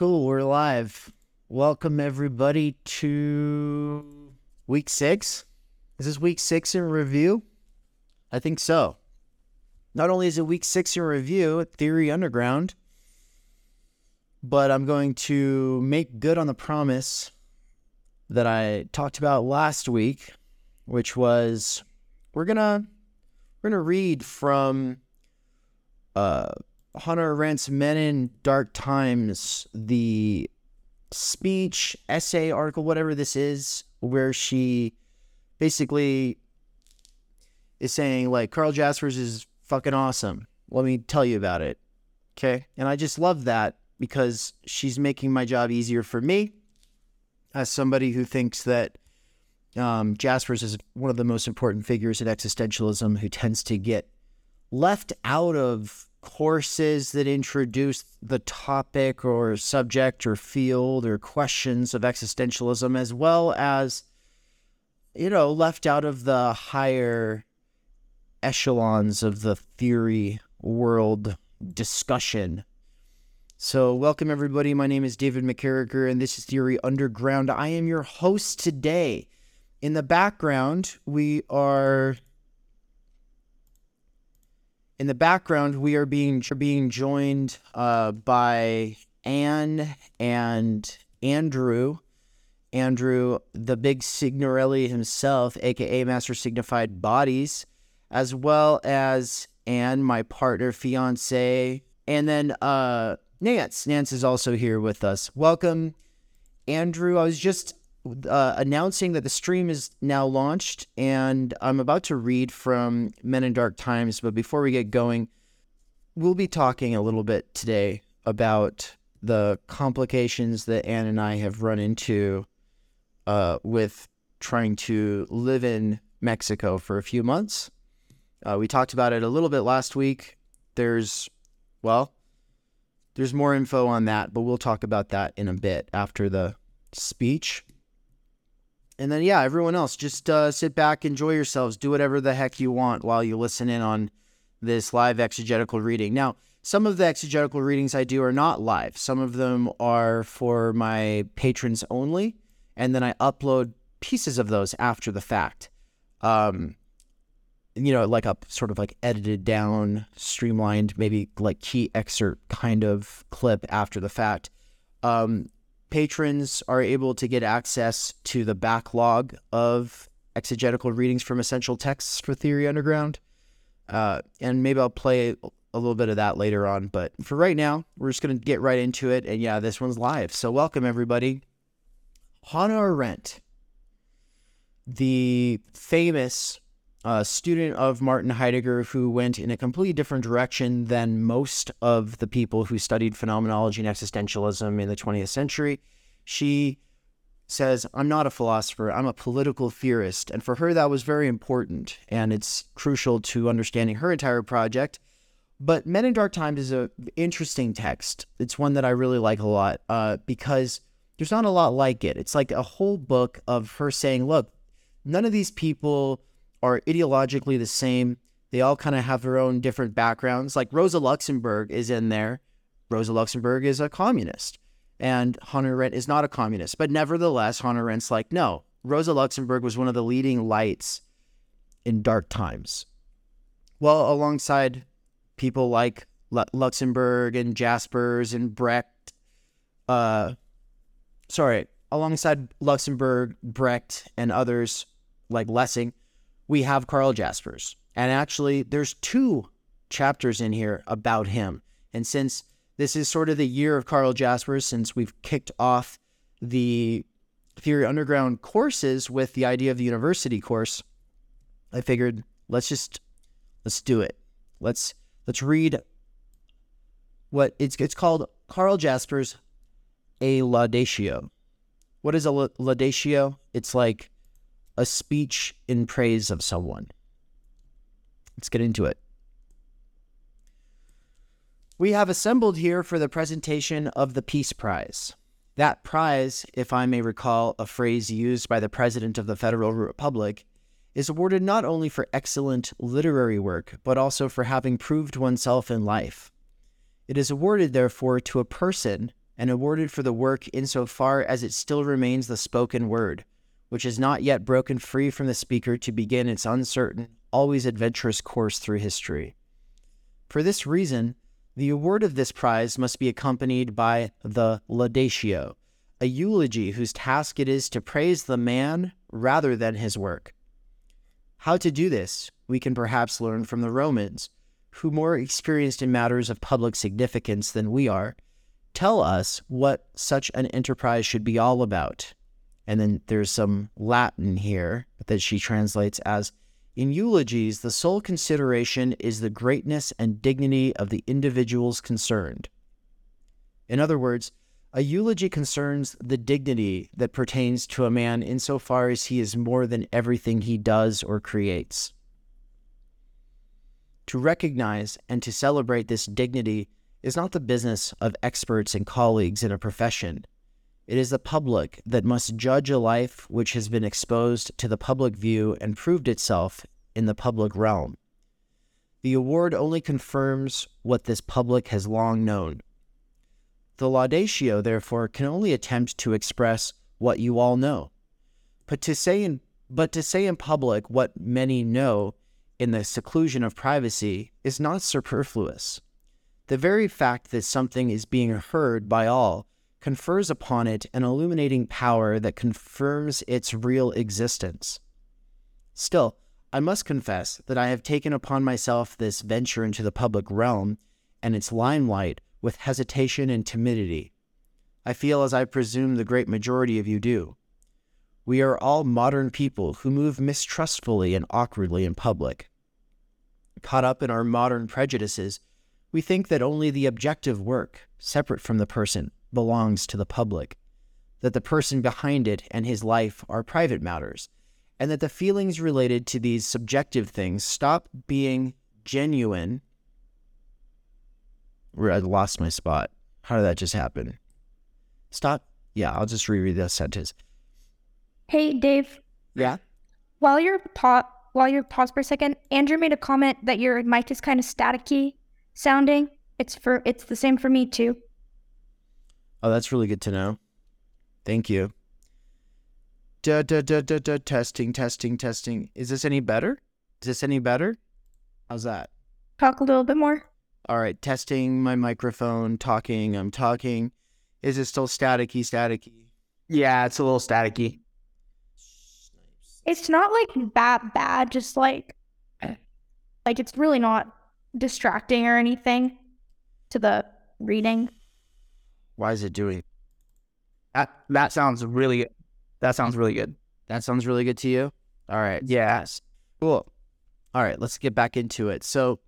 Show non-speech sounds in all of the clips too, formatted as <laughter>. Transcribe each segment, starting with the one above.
Cool, we're live. Welcome everybody to week six. Is this week six in review? I think so. Not only is it week six in review at Theory Underground, but I'm going to make good on the promise that I talked about last week, which was we're gonna we're gonna read from uh Hannah Arendt's Men in Dark Times, the speech, essay, article, whatever this is, where she basically is saying like Karl Jaspers is fucking awesome. Let me tell you about it. Okay. And I just love that because she's making my job easier for me as somebody who thinks that um, Jaspers is one of the most important figures in existentialism who tends to get left out of courses that introduce the topic or subject or field or questions of existentialism, as well as, you know, left out of the higher echelons of the theory world discussion. So, welcome everybody. My name is David McCarricker, and this is Theory Underground. I am your host today. In the background, we are in the background, we are being being joined uh, by Anne and Andrew. Andrew, the big Signorelli himself, aka Master Signified Bodies, as well as Anne, my partner, fiance, and then uh, Nance. Nance is also here with us. Welcome, Andrew. I was just uh, announcing that the stream is now launched, and I'm about to read from Men in Dark Times. But before we get going, we'll be talking a little bit today about the complications that Anne and I have run into uh, with trying to live in Mexico for a few months. Uh, we talked about it a little bit last week. There's, well, there's more info on that, but we'll talk about that in a bit after the speech. And then, yeah, everyone else, just uh, sit back, enjoy yourselves, do whatever the heck you want while you listen in on this live exegetical reading. Now, some of the exegetical readings I do are not live. Some of them are for my patrons only, and then I upload pieces of those after the fact. Um, you know, like a sort of like edited down, streamlined, maybe like key excerpt kind of clip after the fact. Um, patrons are able to get access to the backlog of exegetical readings from essential texts for Theory Underground. Uh, and maybe I'll play a little bit of that later on. But for right now, we're just going to get right into it. And yeah, this one's live. So welcome, everybody. Hannah Arendt, the famous a student of Martin Heidegger who went in a completely different direction than most of the people who studied phenomenology and existentialism in the 20th century. She says, I'm not a philosopher, I'm a political theorist. And for her, that was very important. And it's crucial to understanding her entire project. But Men in Dark Times is an interesting text. It's one that I really like a lot uh, because there's not a lot like it. It's like a whole book of her saying, look, none of these people are ideologically the same. They all kind of have their own different backgrounds. Like Rosa Luxemburg is in there. Rosa Luxemburg is a communist, and Hannah Arendt is not a communist. But nevertheless, Hannah Arendt's like, no, Rosa Luxemburg was one of the leading lights in dark times. Well, alongside people like L- Luxemburg and Jaspers and Brecht, uh, sorry, alongside Luxemburg, Brecht, and others like Lessing, we have Karl Jaspers. And actually, there's two chapters in here about him. And since this is sort of the year of Karl Jaspers, since we've kicked off the Theory Underground courses with the idea of the university course, I figured let's just let's do it. Let's let's read what it's it's called Carl Jaspers a laudatio. What is a laudatio? It's like a speech in praise of someone. Let's get into it. We have assembled here for the presentation of the Peace Prize. That prize, if I may recall a phrase used by the President of the Federal Republic, is awarded not only for excellent literary work, but also for having proved oneself in life. It is awarded, therefore, to a person, and awarded for the work insofar as it still remains the spoken word, which has not yet broken free from the speaker to begin its uncertain, always adventurous course through history. For this reason, the award of this prize must be accompanied by the laudatio, a eulogy whose task it is to praise the man rather than his work. How to do this, we can perhaps learn from the Romans, who, more experienced in matters of public significance than we are, tell us what such an enterprise should be all about. And then there's some Latin here that she translates as In eulogies, the sole consideration is the greatness and dignity of the individuals concerned. In other words, a eulogy concerns the dignity that pertains to a man insofar as he is more than everything he does or creates. To recognize and to celebrate this dignity is not the business of experts and colleagues in a profession. It is the public that must judge a life which has been exposed to the public view and proved itself in the public realm. The award only confirms what this public has long known the laudatio, therefore, can only attempt to express what you all know. But to say in, but to say in public what many know in the seclusion of privacy is not superfluous. The very fact that something is being heard by all confers upon it an illuminating power that confirms its real existence. Still, I must confess that I have taken upon myself this venture into the public realm and its limelight with hesitation and timidity. I feel as I presume the great majority of you do. We are all modern people who move mistrustfully and awkwardly in public. Caught up in our modern prejudices, we think that only the objective work, separate from the person, belongs to the public, that the person behind it and his life are private matters, and that the feelings related to these subjective things stop being genuine I lost my spot. How did that just happen? Stop. Yeah, I'll just reread that sentence. Hey, Dave. Yeah. While you're pa- while you're pause for a second, Andrew made a comment that your mic is kind of staticky sounding. It's for it's the same for me too. Oh, that's really good to know. Thank you. Da da da da da testing testing testing. Is this any better? Is this any better? How's that? Talk a little bit more. All right, testing my microphone, talking, I'm talking. Is it still staticky, staticky? Yeah, it's a little staticky. It's not like that bad, just like like it's really not distracting or anything to the reading. Why is it doing? That that sounds really good. That sounds really good. That sounds really good to you? All right. Yes. Cool. All right, let's get back into it. So,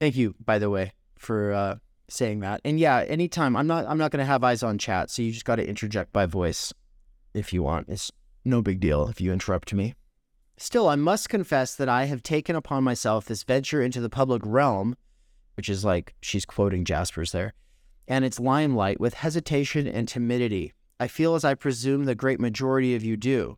Thank you, by the way, for uh, saying that. And yeah, anytime I'm not I'm not gonna have eyes on chat, so you just got to interject by voice if you want. It's no big deal if you interrupt me. Still, I must confess that I have taken upon myself this venture into the public realm, which is like she's quoting Jaspers there, and its limelight with hesitation and timidity. I feel as I presume the great majority of you do.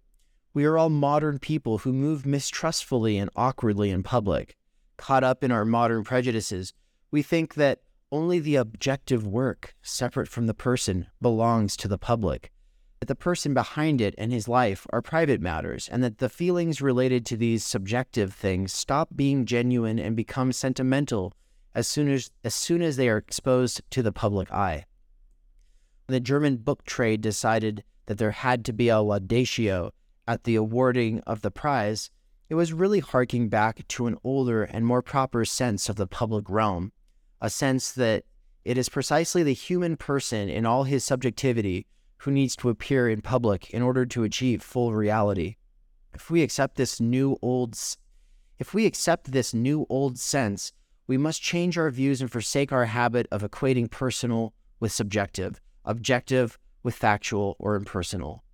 We are all modern people who move mistrustfully and awkwardly in public caught up in our modern prejudices, we think that only the objective work, separate from the person, belongs to the public, that the person behind it and his life are private matters, and that the feelings related to these subjective things stop being genuine and become sentimental as soon as, as soon as they are exposed to the public eye. The German book trade decided that there had to be a laudatio at the awarding of the prize, it was really harking back to an older and more proper sense of the public realm, a sense that it is precisely the human person in all his subjectivity who needs to appear in public in order to achieve full reality. If we accept this new old if we accept this new old sense, we must change our views and forsake our habit of equating personal with subjective, objective with factual or impersonal.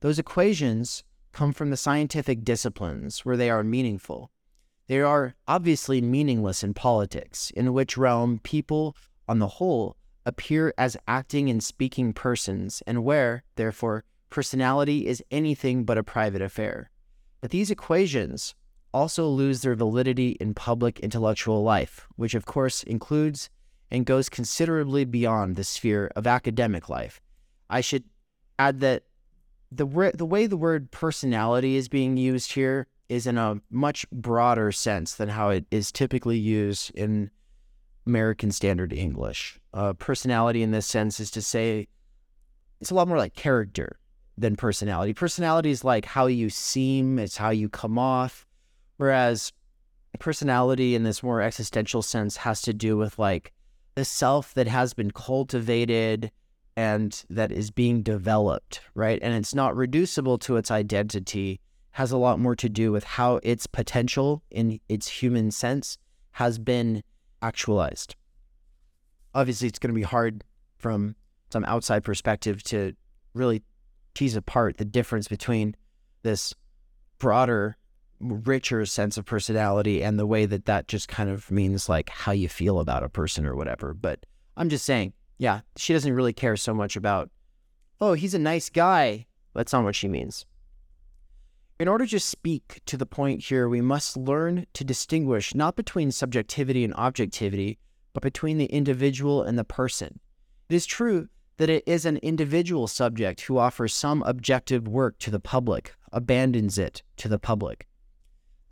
Those equations come from the scientific disciplines where they are meaningful. They are obviously meaningless in politics, in which realm people, on the whole, appear as acting and speaking persons, and where, therefore, personality is anything but a private affair. But these equations also lose their validity in public intellectual life, which of course includes and goes considerably beyond the sphere of academic life. I should add that the the way the word personality is being used here is in a much broader sense than how it is typically used in American Standard English. Uh, personality in this sense is to say it's a lot more like character than personality. Personality is like how you seem, it's how you come off, whereas personality in this more existential sense has to do with like the self that has been cultivated and that is being developed, right? And it's not reducible to its identity, has a lot more to do with how its potential in its human sense has been actualized. Obviously, it's going to be hard from some outside perspective to really tease apart the difference between this broader, richer sense of personality and the way that that just kind of means like how you feel about a person or whatever. But I'm just saying, yeah, she doesn't really care so much about, oh, he's a nice guy. That's not what she means. In order to speak to the point here, we must learn to distinguish not between subjectivity and objectivity, but between the individual and the person. It is true that it is an individual subject who offers some objective work to the public, abandons it to the public.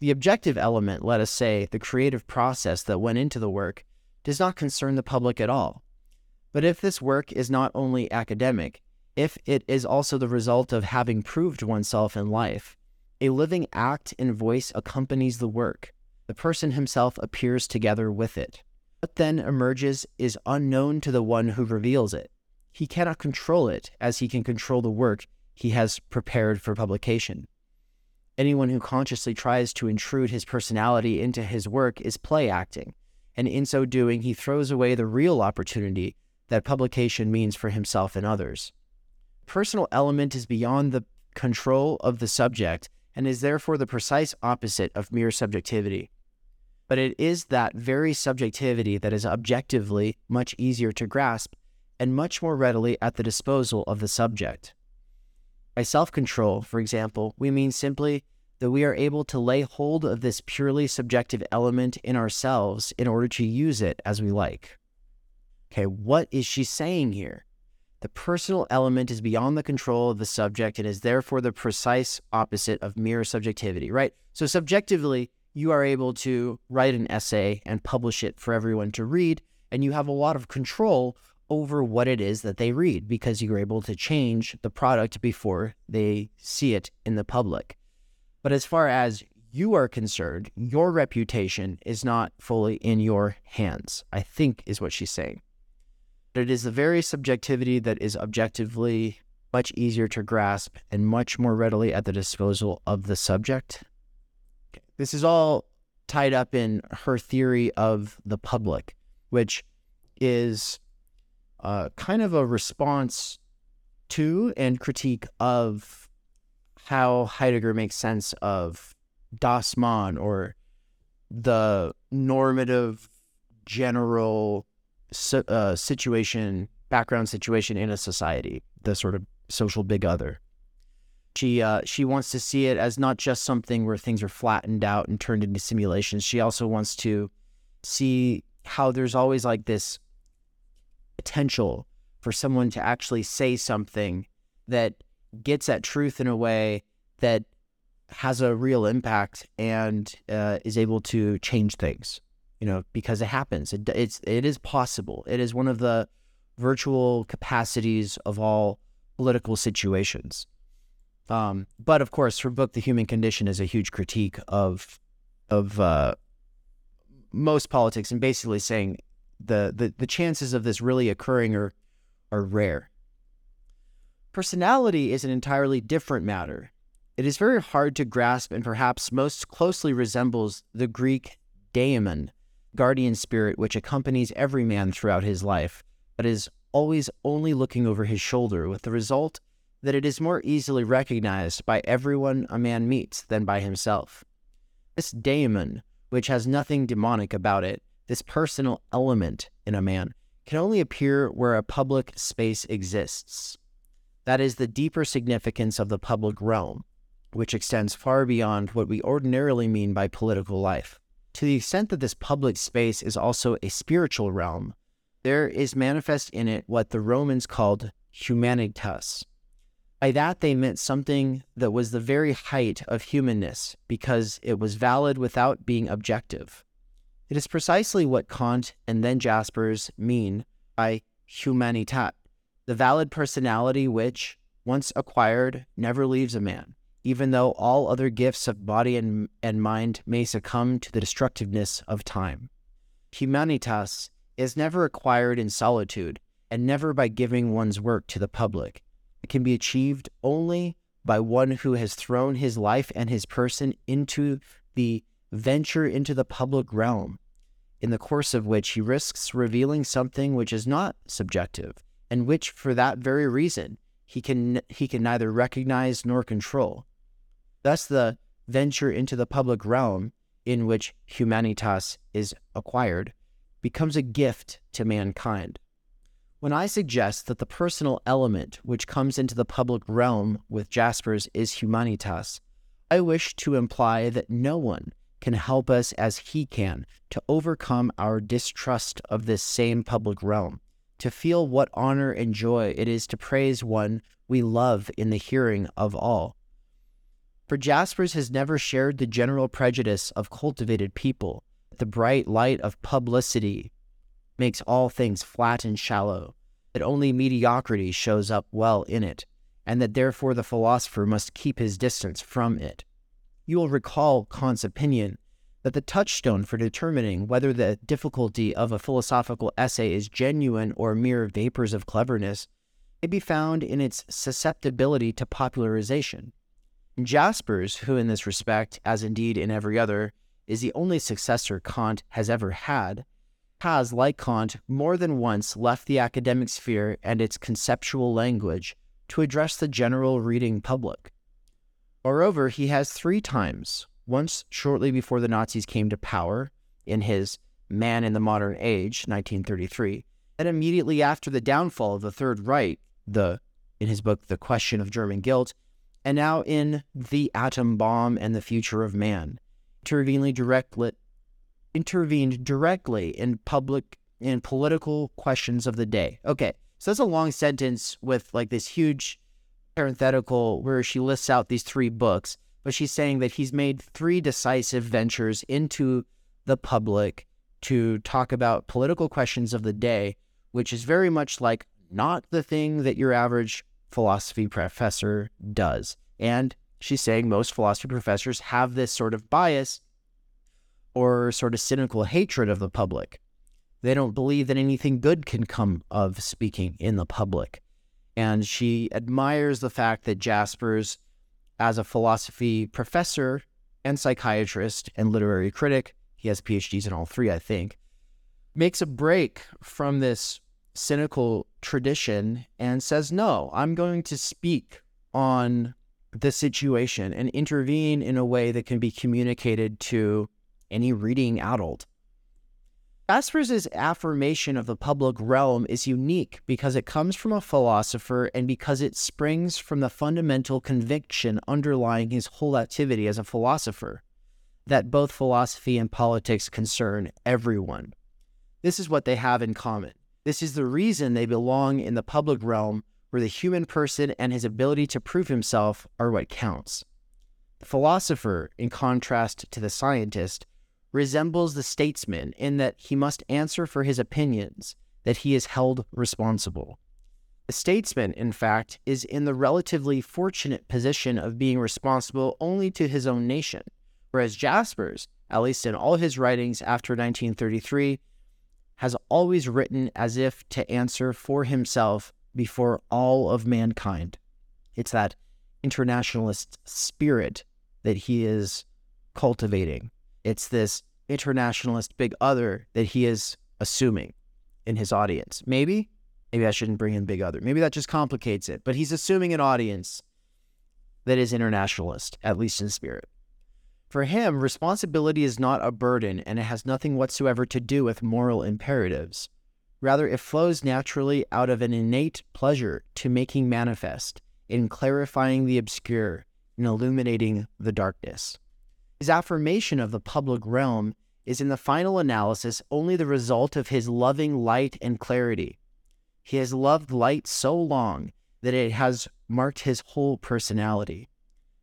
The objective element, let us say, the creative process that went into the work, does not concern the public at all. But if this work is not only academic, if it is also the result of having proved oneself in life, a living act and voice accompanies the work. The person himself appears together with it. What then emerges is unknown to the one who reveals it. He cannot control it as he can control the work he has prepared for publication. Anyone who consciously tries to intrude his personality into his work is play acting, and in so doing, he throws away the real opportunity that publication means for himself and others. Personal element is beyond the control of the subject and is therefore the precise opposite of mere subjectivity. But it is that very subjectivity that is objectively much easier to grasp and much more readily at the disposal of the subject. By self control, for example, we mean simply that we are able to lay hold of this purely subjective element in ourselves in order to use it as we like. Okay, what is she saying here? The personal element is beyond the control of the subject and is therefore the precise opposite of mere subjectivity, right? So, subjectively, you are able to write an essay and publish it for everyone to read, and you have a lot of control over what it is that they read because you're able to change the product before they see it in the public. But as far as you are concerned, your reputation is not fully in your hands, I think is what she's saying. But it is the very subjectivity that is objectively much easier to grasp and much more readily at the disposal of the subject. This is all tied up in her theory of the public, which is uh, kind of a response to and critique of how Heidegger makes sense of das Man or the normative general uh, situation, background situation in a society, the sort of social big other. She uh, she wants to see it as not just something where things are flattened out and turned into simulations. She also wants to see how there's always like this potential for someone to actually say something that gets at truth in a way that has a real impact and uh, is able to change things you know, because it happens. It, it's it is possible. It is one of the virtual capacities of all political situations. Um, but of course, her book, The Human Condition, is a huge critique of of uh, most politics and basically saying the, the the chances of this really occurring are are rare. Personality is an entirely different matter. It is very hard to grasp and perhaps most closely resembles the Greek daemon, guardian spirit which accompanies every man throughout his life, but is always only looking over his shoulder, with the result that it is more easily recognized by everyone a man meets than by himself. This daemon, which has nothing demonic about it, this personal element in a man, can only appear where a public space exists. That is the deeper significance of the public realm, which extends far beyond what we ordinarily mean by political life. To the extent that this public space is also a spiritual realm, there is manifest in it what the Romans called humanitas. By that, they meant something that was the very height of humanness because it was valid without being objective. It is precisely what Kant and then Jaspers mean by humanitat, the valid personality which, once acquired, never leaves a man, even though all other gifts of body and, and mind may succumb to the destructiveness of time. Humanitas is never acquired in solitude and never by giving one's work to the public. It can be achieved only by one who has thrown his life and his person into the venture into the public realm, in the course of which he risks revealing something which is not subjective, and which, for that very reason, he can he can neither recognize nor control. Thus, the venture into the public realm in which humanitas is acquired becomes a gift to mankind. When I suggest that the personal element which comes into the public realm with Jaspers is humanitas, I wish to imply that no one can help us as he can to overcome our distrust of this same public realm, to feel what honor and joy it is to praise one we love in the hearing of all. For Jaspers has never shared the general prejudice of cultivated people, the bright light of publicity makes all things flat and shallow, that only mediocrity shows up well in it, and that therefore the philosopher must keep his distance from it. You will recall Kant's opinion that the touchstone for determining whether the difficulty of a philosophical essay is genuine or mere vapors of cleverness may be found in its susceptibility to popularization. Jaspers, who in this respect, as indeed in every other, is the only successor Kant has ever had, has, like Kant, more than once left the academic sphere and its conceptual language to address the general reading public. Moreover, he has three times, once shortly before the Nazis came to power in his Man in the Modern Age, 1933, and immediately after the downfall of the Third Reich, the in his book The Question of German Guilt, and now in The Atom Bomb and the Future of Man, intervened directly, intervened directly in public in political questions of the day. Okay, so that's a long sentence with like this huge parenthetical where she lists out these three books, but she's saying that he's made three decisive ventures into the public to talk about political questions of the day, which is very much like not the thing that your average philosophy professor does. And she's saying most philosophy professors have this sort of bias or sort of cynical hatred of the public. They don't believe that anything good can come of speaking in the public. And she admires the fact that Jaspers, as a philosophy professor and psychiatrist and literary critic, he has PhDs in all three, I think, makes a break from this cynical tradition and says, No, I'm going to speak on the situation and intervene in a way that can be communicated to any reading adult. Jaspers' affirmation of the public realm is unique because it comes from a philosopher and because it springs from the fundamental conviction underlying his whole activity as a philosopher that both philosophy and politics concern everyone. This is what they have in common. This is the reason they belong in the public realm where the human person and his ability to prove himself are what counts. The philosopher, in contrast to the scientist, resembles the statesman in that he must answer for his opinions, that he is held responsible. The statesman, in fact, is in the relatively fortunate position of being responsible only to his own nation, whereas Jaspers, at least in all his writings after 1933, has always written as if to answer for himself before all of mankind. It's that internationalist spirit that he is cultivating. It's this internationalist big other that he is assuming in his audience. Maybe, maybe I shouldn't bring in big other. Maybe that just complicates it, but he's assuming an audience that is internationalist, at least in spirit. For him, responsibility is not a burden and it has nothing whatsoever to do with moral imperatives. Rather, it flows naturally out of an innate pleasure to making manifest, in clarifying the obscure, in illuminating the darkness. His affirmation of the public realm is in the final analysis only the result of his loving light and clarity. He has loved light so long that it has marked his whole personality.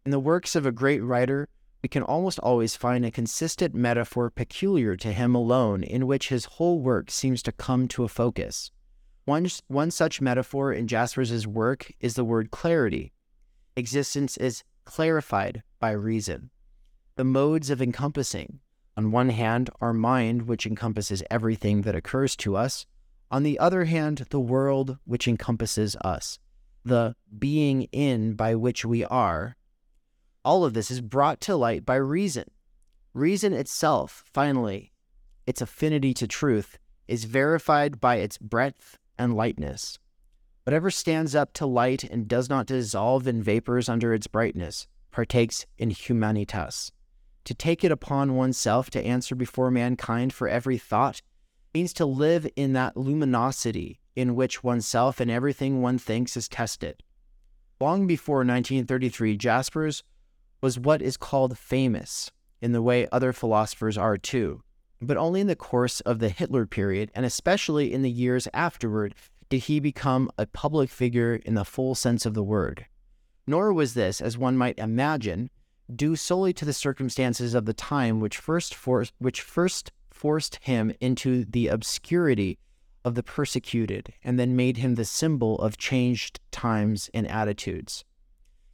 In the works of a great writer, we can almost always find a consistent metaphor peculiar to him alone in which his whole work seems to come to a focus. One, one such metaphor in Jaspers' work is the word clarity. Existence is clarified by reason. The modes of encompassing, on one hand, our mind, which encompasses everything that occurs to us, on the other hand, the world, which encompasses us, the being in by which we are. All of this is brought to light by reason. Reason itself, finally, its affinity to truth, is verified by its breadth and lightness. Whatever stands up to light and does not dissolve in vapors under its brightness partakes in humanitas. To take it upon oneself to answer before mankind for every thought means to live in that luminosity in which oneself and everything one thinks is tested. Long before 1933, Jaspers was what is called famous, in the way other philosophers are too, but only in the course of the Hitler period, and especially in the years afterward, did he become a public figure in the full sense of the word. Nor was this, as one might imagine, due solely to the circumstances of the time which first forced, which first forced him into the obscurity of the persecuted and then made him the symbol of changed times and attitudes.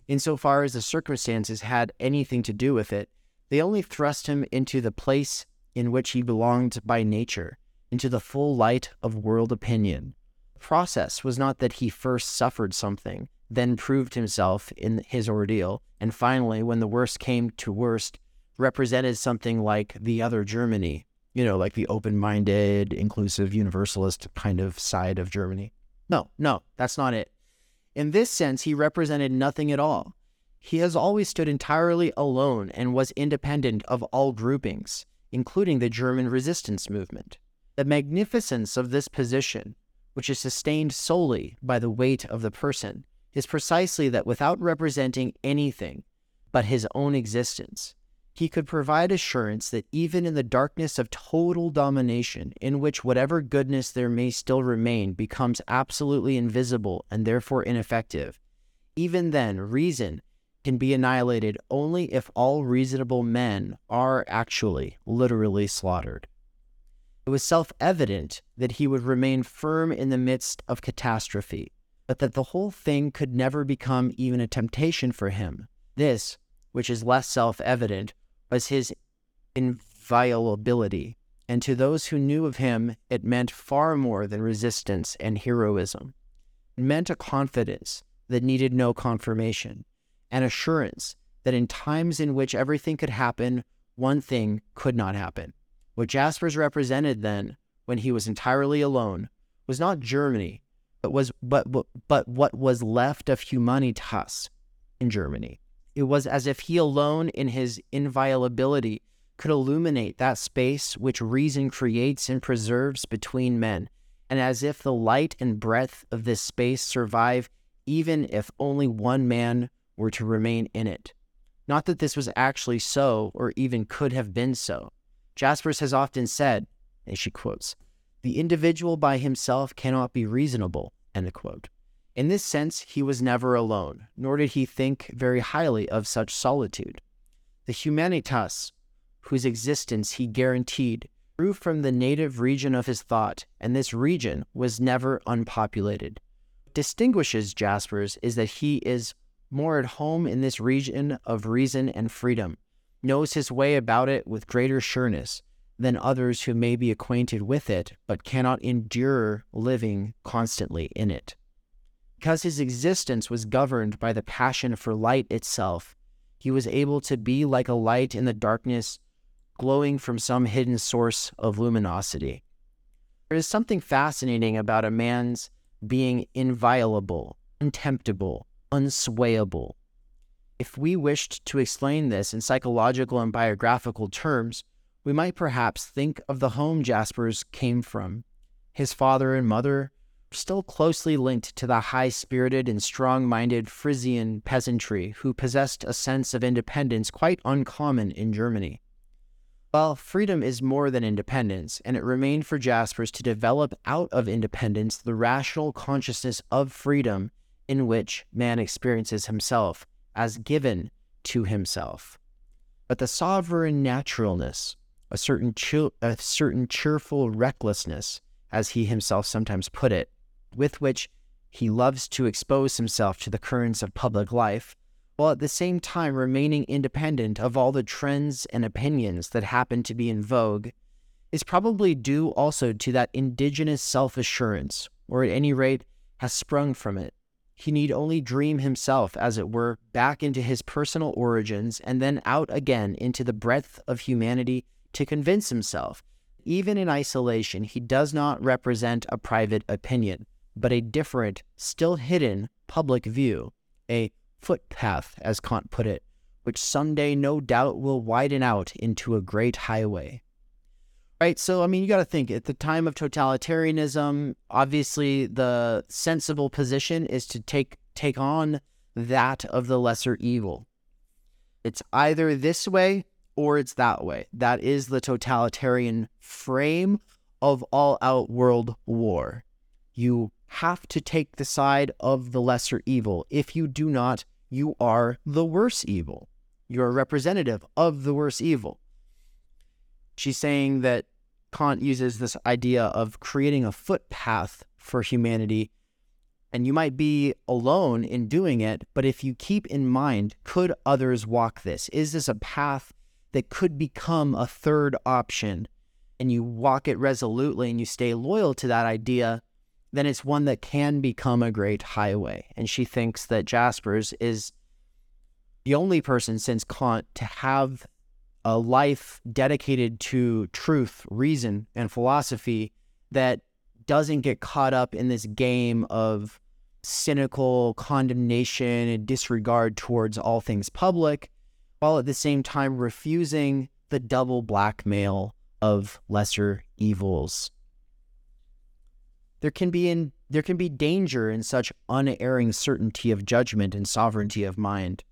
Insofar as the circumstances had anything to do with it, they only thrust him into the place in which he belonged by nature, into the full light of world opinion. The process was not that he first suffered something, then proved himself in his ordeal, and finally, when the worst came to worst, represented something like the other Germany, you know, like the open minded, inclusive, universalist kind of side of Germany. No, no, that's not it. In this sense, he represented nothing at all. He has always stood entirely alone and was independent of all groupings, including the German resistance movement. The magnificence of this position, which is sustained solely by the weight of the person, is precisely that without representing anything but his own existence, he could provide assurance that even in the darkness of total domination, in which whatever goodness there may still remain becomes absolutely invisible and therefore ineffective, even then reason can be annihilated only if all reasonable men are actually, literally slaughtered. It was self evident that he would remain firm in the midst of catastrophe, but that the whole thing could never become even a temptation for him. This, which is less self evident, was his inviolability, and to those who knew of him, it meant far more than resistance and heroism. It meant a confidence that needed no confirmation, an assurance that in times in which everything could happen, one thing could not happen. What Jaspers represented then, when he was entirely alone, was not Germany, but was but but what was left of humanitas in Germany. It was as if he alone, in his inviolability, could illuminate that space which reason creates and preserves between men, and as if the light and breadth of this space survive even if only one man were to remain in it. Not that this was actually so, or even could have been so. Jaspers has often said, and she quotes, the individual by himself cannot be reasonable. In this sense, he was never alone, nor did he think very highly of such solitude. The humanitas, whose existence he guaranteed, grew from the native region of his thought, and this region was never unpopulated. What distinguishes Jaspers is that he is more at home in this region of reason and freedom, knows his way about it with greater sureness, than others who may be acquainted with it but cannot endure living constantly in it. Because his existence was governed by the passion for light itself, he was able to be like a light in the darkness, glowing from some hidden source of luminosity. There is something fascinating about a man's being inviolable, contemptible, unswayable. If we wished to explain this in psychological and biographical terms, we might perhaps think of the home Jaspers came from. His father and mother still closely linked to the high spirited and strong minded Frisian peasantry who possessed a sense of independence quite uncommon in Germany. Well, freedom is more than independence, and it remained for Jaspers to develop out of independence the rational consciousness of freedom in which man experiences himself as given to himself. But the sovereign naturalness, a certain, a certain cheerful recklessness, as he himself sometimes put it, with which he loves to expose himself to the currents of public life, while at the same time remaining independent of all the trends and opinions that happen to be in vogue, is probably due also to that indigenous self assurance, or at any rate has sprung from it. He need only dream himself, as it were, back into his personal origins and then out again into the breadth of humanity to convince himself, even in isolation, he does not represent a private opinion, but a different, still hidden public view, a footpath, as Kant put it, which someday no doubt will widen out into a great highway. Right? So, I mean, you got to think at the time of totalitarianism, obviously the sensible position is to take take on that of the lesser evil. It's either this way or it's that way. That is the totalitarian frame of all out world war. You have to take the side of the lesser evil. If you do not, you are the worse evil. You're a representative of the worse evil. She's saying that Kant uses this idea of creating a footpath for humanity, and you might be alone in doing it, but if you keep in mind, could others walk this? Is this a path that could become a third option? And you walk it resolutely and you stay loyal to that idea, then it's one that can become a great highway. And she thinks that Jaspers is the only person since Kant to have a life dedicated to truth, reason, and philosophy that doesn't get caught up in this game of cynical condemnation and disregard towards all things public, while at the same time refusing the double blackmail of lesser evils there can be in there can be danger in such unerring certainty of judgment and sovereignty of mind.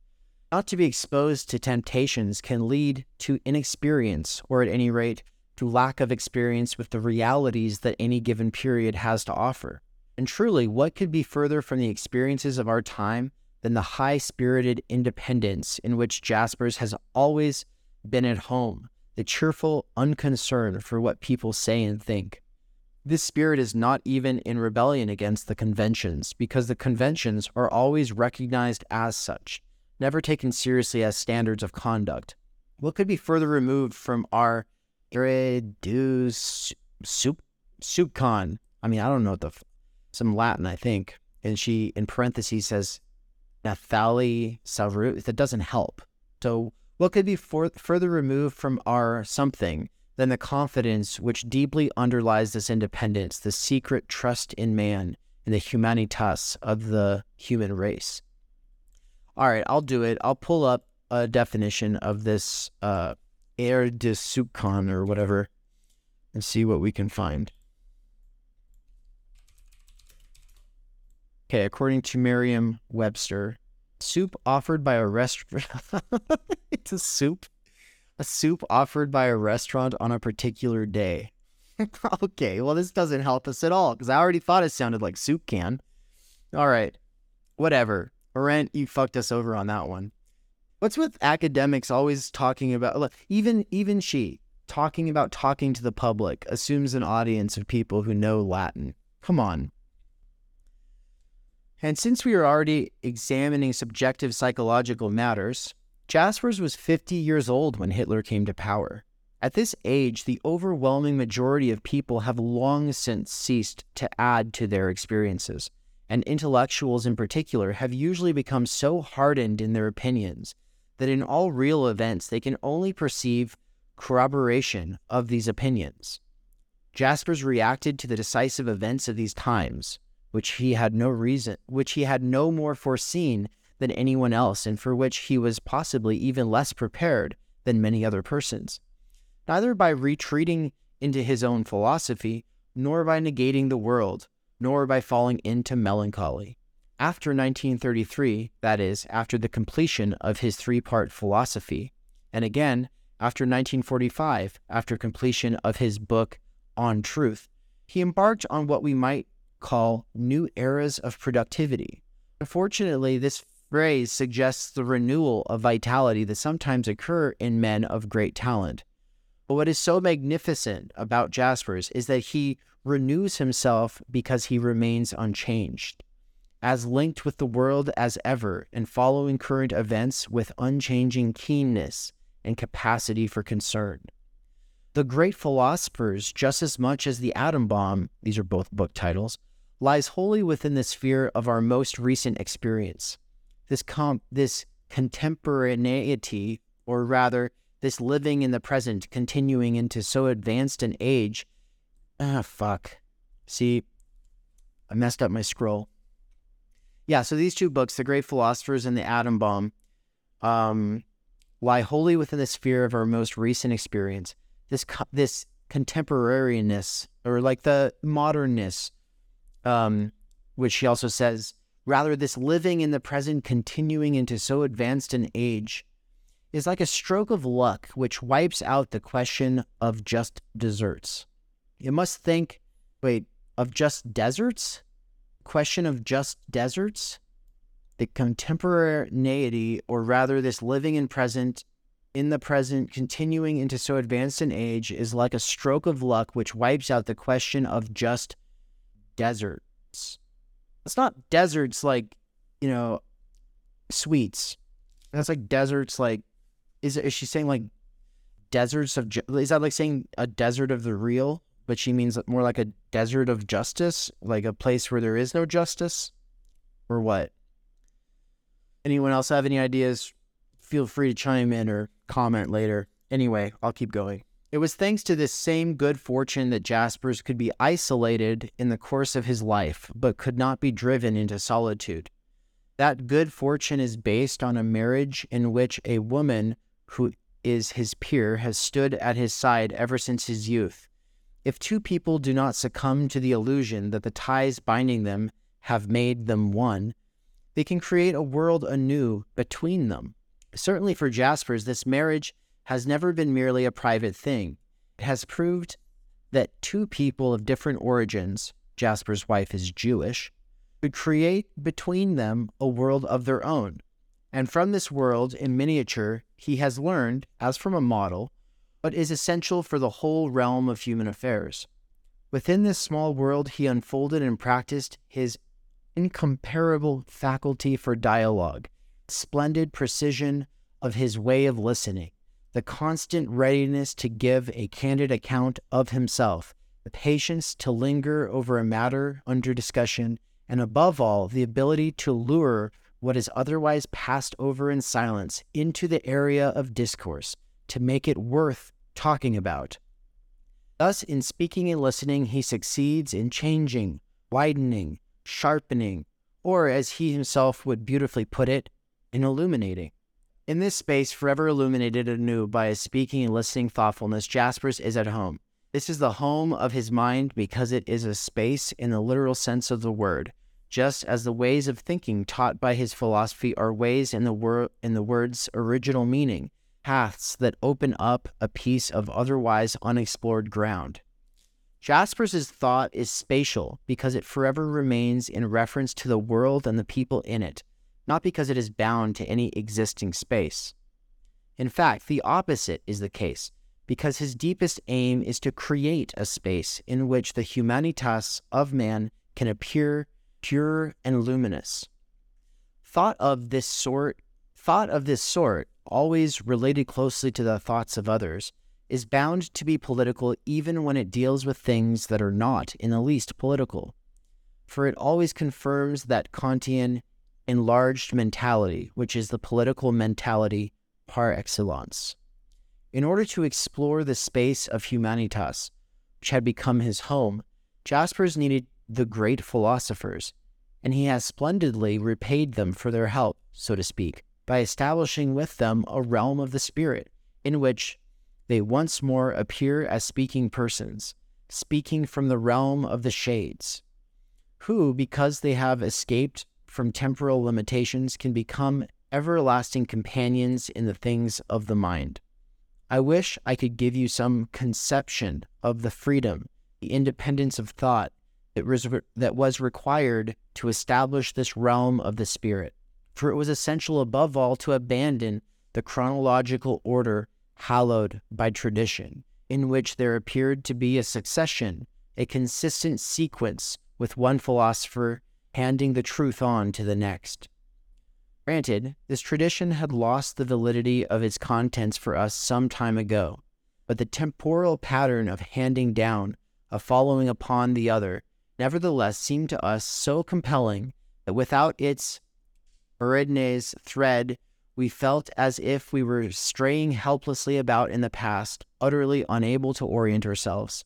Not to be exposed to temptations can lead to inexperience, or at any rate, to lack of experience with the realities that any given period has to offer. And truly, what could be further from the experiences of our time than the high spirited independence in which Jaspers has always been at home, the cheerful unconcern for what people say and think? This spirit is not even in rebellion against the conventions, because the conventions are always recognized as such, never taken seriously as standards of conduct. What could be further removed from our soup soupcon? I mean, I don't know what the f- some Latin, I think. And she in parentheses says Nathalie Sarraute. That doesn't help. So what could be for- further removed from our something than the confidence which deeply underlies this independence, the secret trust in man and the humanitas of the human race. All right, I'll do it. I'll pull up a definition of this uh, air de soupcon or whatever and see what we can find. Okay, according to Merriam Webster, soup offered by a restaurant. <laughs> it's a soup a soup offered by a restaurant on a particular day. <laughs> okay, well, this doesn't help us at all because I already thought it sounded like soup can. All right, whatever. Arendt, you fucked us over on that one. What's with academics always talking about, even even she, talking about talking to the public assumes an audience of people who know Latin. Come on. And since we are already examining subjective psychological matters, Jaspers was 50 years old when Hitler came to power. At this age, the overwhelming majority of people have long since ceased to add to their experiences, and intellectuals in particular have usually become so hardened in their opinions that in all real events they can only perceive corroboration of these opinions. Jaspers reacted to the decisive events of these times, which he had no reason, which he had no more foreseen than anyone else and for which he was possibly even less prepared than many other persons, neither by retreating into his own philosophy, nor by negating the world, nor by falling into melancholy. After 1933, that is, after the completion of his three part philosophy, and again after 1945, after completion of his book On Truth, he embarked on what we might call new eras of productivity. Unfortunately, this phrase suggests the renewal of vitality that sometimes occur in men of great talent. But what is so magnificent about Jaspers is that he renews himself because he remains unchanged, as linked with the world as ever and following current events with unchanging keenness and capacity for concern. The great philosophers, just as much as the atom bomb, these are both book titles, lies wholly within the sphere of our most recent experience. This comp, this contemporaneity, or rather, this living in the present, continuing into so advanced an age. Ah, fuck. See, I messed up my scroll. Yeah, so these two books, The Great Philosophers and The Atom Bomb, um, lie wholly within the sphere of our most recent experience. This this contemporariness, or like the modernness um, which she also says, rather, this living in the present, continuing into so advanced an age, is like a stroke of luck which wipes out the question of just desserts. You must think, wait, of just deserts? Question of just deserts? The contemporaneity, or rather, this living in present, in the present, continuing into so advanced an age, is like a stroke of luck which wipes out the question of just deserts. It's not deserts like, you know, sweets. That's like deserts like is is she saying like deserts of is that like saying a desert of the real, but she means more like a desert of justice, like a place where there is no justice or what? Anyone else have any ideas? Feel free to chime in or comment later. Anyway, I'll keep going. It was thanks to this same good fortune that Jaspers could be isolated in the course of his life, but could not be driven into solitude. That good fortune is based on a marriage in which a woman who is his peer has stood at his side ever since his youth. If two people do not succumb to the illusion that the ties binding them have made them one, they can create a world anew between them. Certainly for Jaspers, this marriage has never been merely a private thing. It has proved that two people of different origins, Jaspers' wife is Jewish, could create between them a world of their own. And from this world in miniature, he has learned, as from a model, what is essential for the whole realm of human affairs. Within this small world, he unfolded and practiced his incomparable faculty for dialogue, splendid precision of his way of listening, the constant readiness to give a candid account of himself, the patience to linger over a matter under discussion, and above all, the ability to lure what is otherwise passed over in silence into the area of discourse, to make it worth talking about. Thus, in speaking and listening, he succeeds in changing, widening, sharpening, or as he himself would beautifully put it, in illuminating. In this space, forever illuminated anew by his speaking and listening thoughtfulness, Jaspers is at home. This is the home of his mind because it is a space in the literal sense of the word, just as the ways of thinking taught by his philosophy are ways in the, wor- in the word's original meaning, paths that open up a piece of otherwise unexplored ground. Jaspers's thought is spatial because it forever remains in reference to the world and the people in it, not because it is bound to any existing space. In fact, the opposite is the case, because his deepest aim is to create a space in which the humanitas of man can appear pure and luminous. Thought of this sort, thought of this sort, always related closely to the thoughts of others, is bound to be political even when it deals with things that are not in the least political. For it always confirms that Kantian enlarged mentality, which is the political mentality par excellence. In order to explore the space of humanitas, which had become his home, Jaspers needed the great philosophers, and he has splendidly repaid them for their help, so to speak, by establishing with them a realm of the spirit in which they once more appear as speaking persons, speaking from the realm of the shades, who, because they have escaped from temporal limitations can become everlasting companions in the things of the mind. I wish I could give you some conception of the freedom, the independence of thought that was, that was required to establish this realm of the spirit. For it was essential above all to abandon the chronological order hallowed by tradition, in which there appeared to be a succession, a consistent sequence, with one philosopher handing the truth on to the next. Granted, this tradition had lost the validity of its contents for us some time ago, but the temporal pattern of handing down, of following upon the other, nevertheless seemed to us so compelling that without its Ariadne's thread, we felt as if we were straying helplessly about in the past, utterly unable to orient ourselves.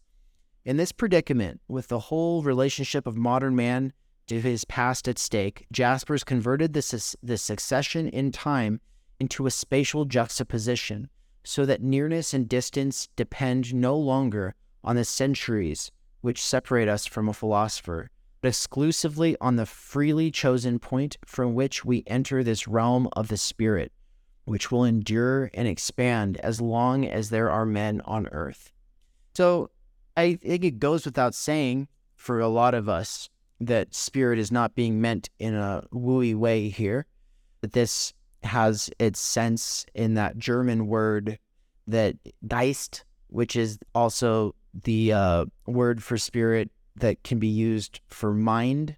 In this predicament, with the whole relationship of modern man to his past at stake, Jaspers converted the, the succession in time into a spatial juxtaposition, so that nearness and distance depend no longer on the centuries which separate us from a philosopher, but exclusively on the freely chosen point from which we enter this realm of the spirit, which will endure and expand as long as there are men on earth. So I think it goes without saying for a lot of us that spirit is not being meant in a wooey way here, that this has its sense in that German word that Geist, which is also the uh, word for spirit that can be used for mind,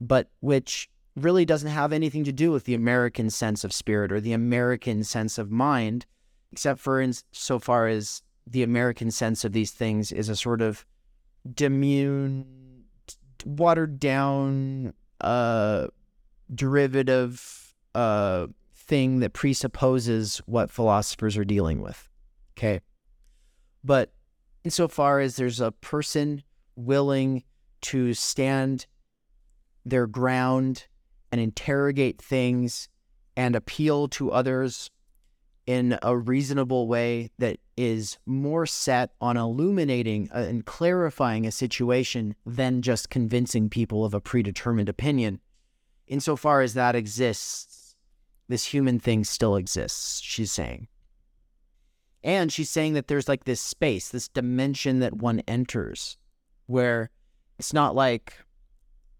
but which really doesn't have anything to do with the American sense of spirit or the American sense of mind, except for in so far as the American sense of these things is a sort of demune watered down uh, derivative uh, thing that presupposes what philosophers are dealing with. Okay. But insofar as there's a person willing to stand their ground and interrogate things and appeal to others in a reasonable way that is more set on illuminating uh, and clarifying a situation than just convincing people of a predetermined opinion. Insofar as that exists, this human thing still exists, she's saying. And she's saying that there's like this space, this dimension that one enters, where it's not like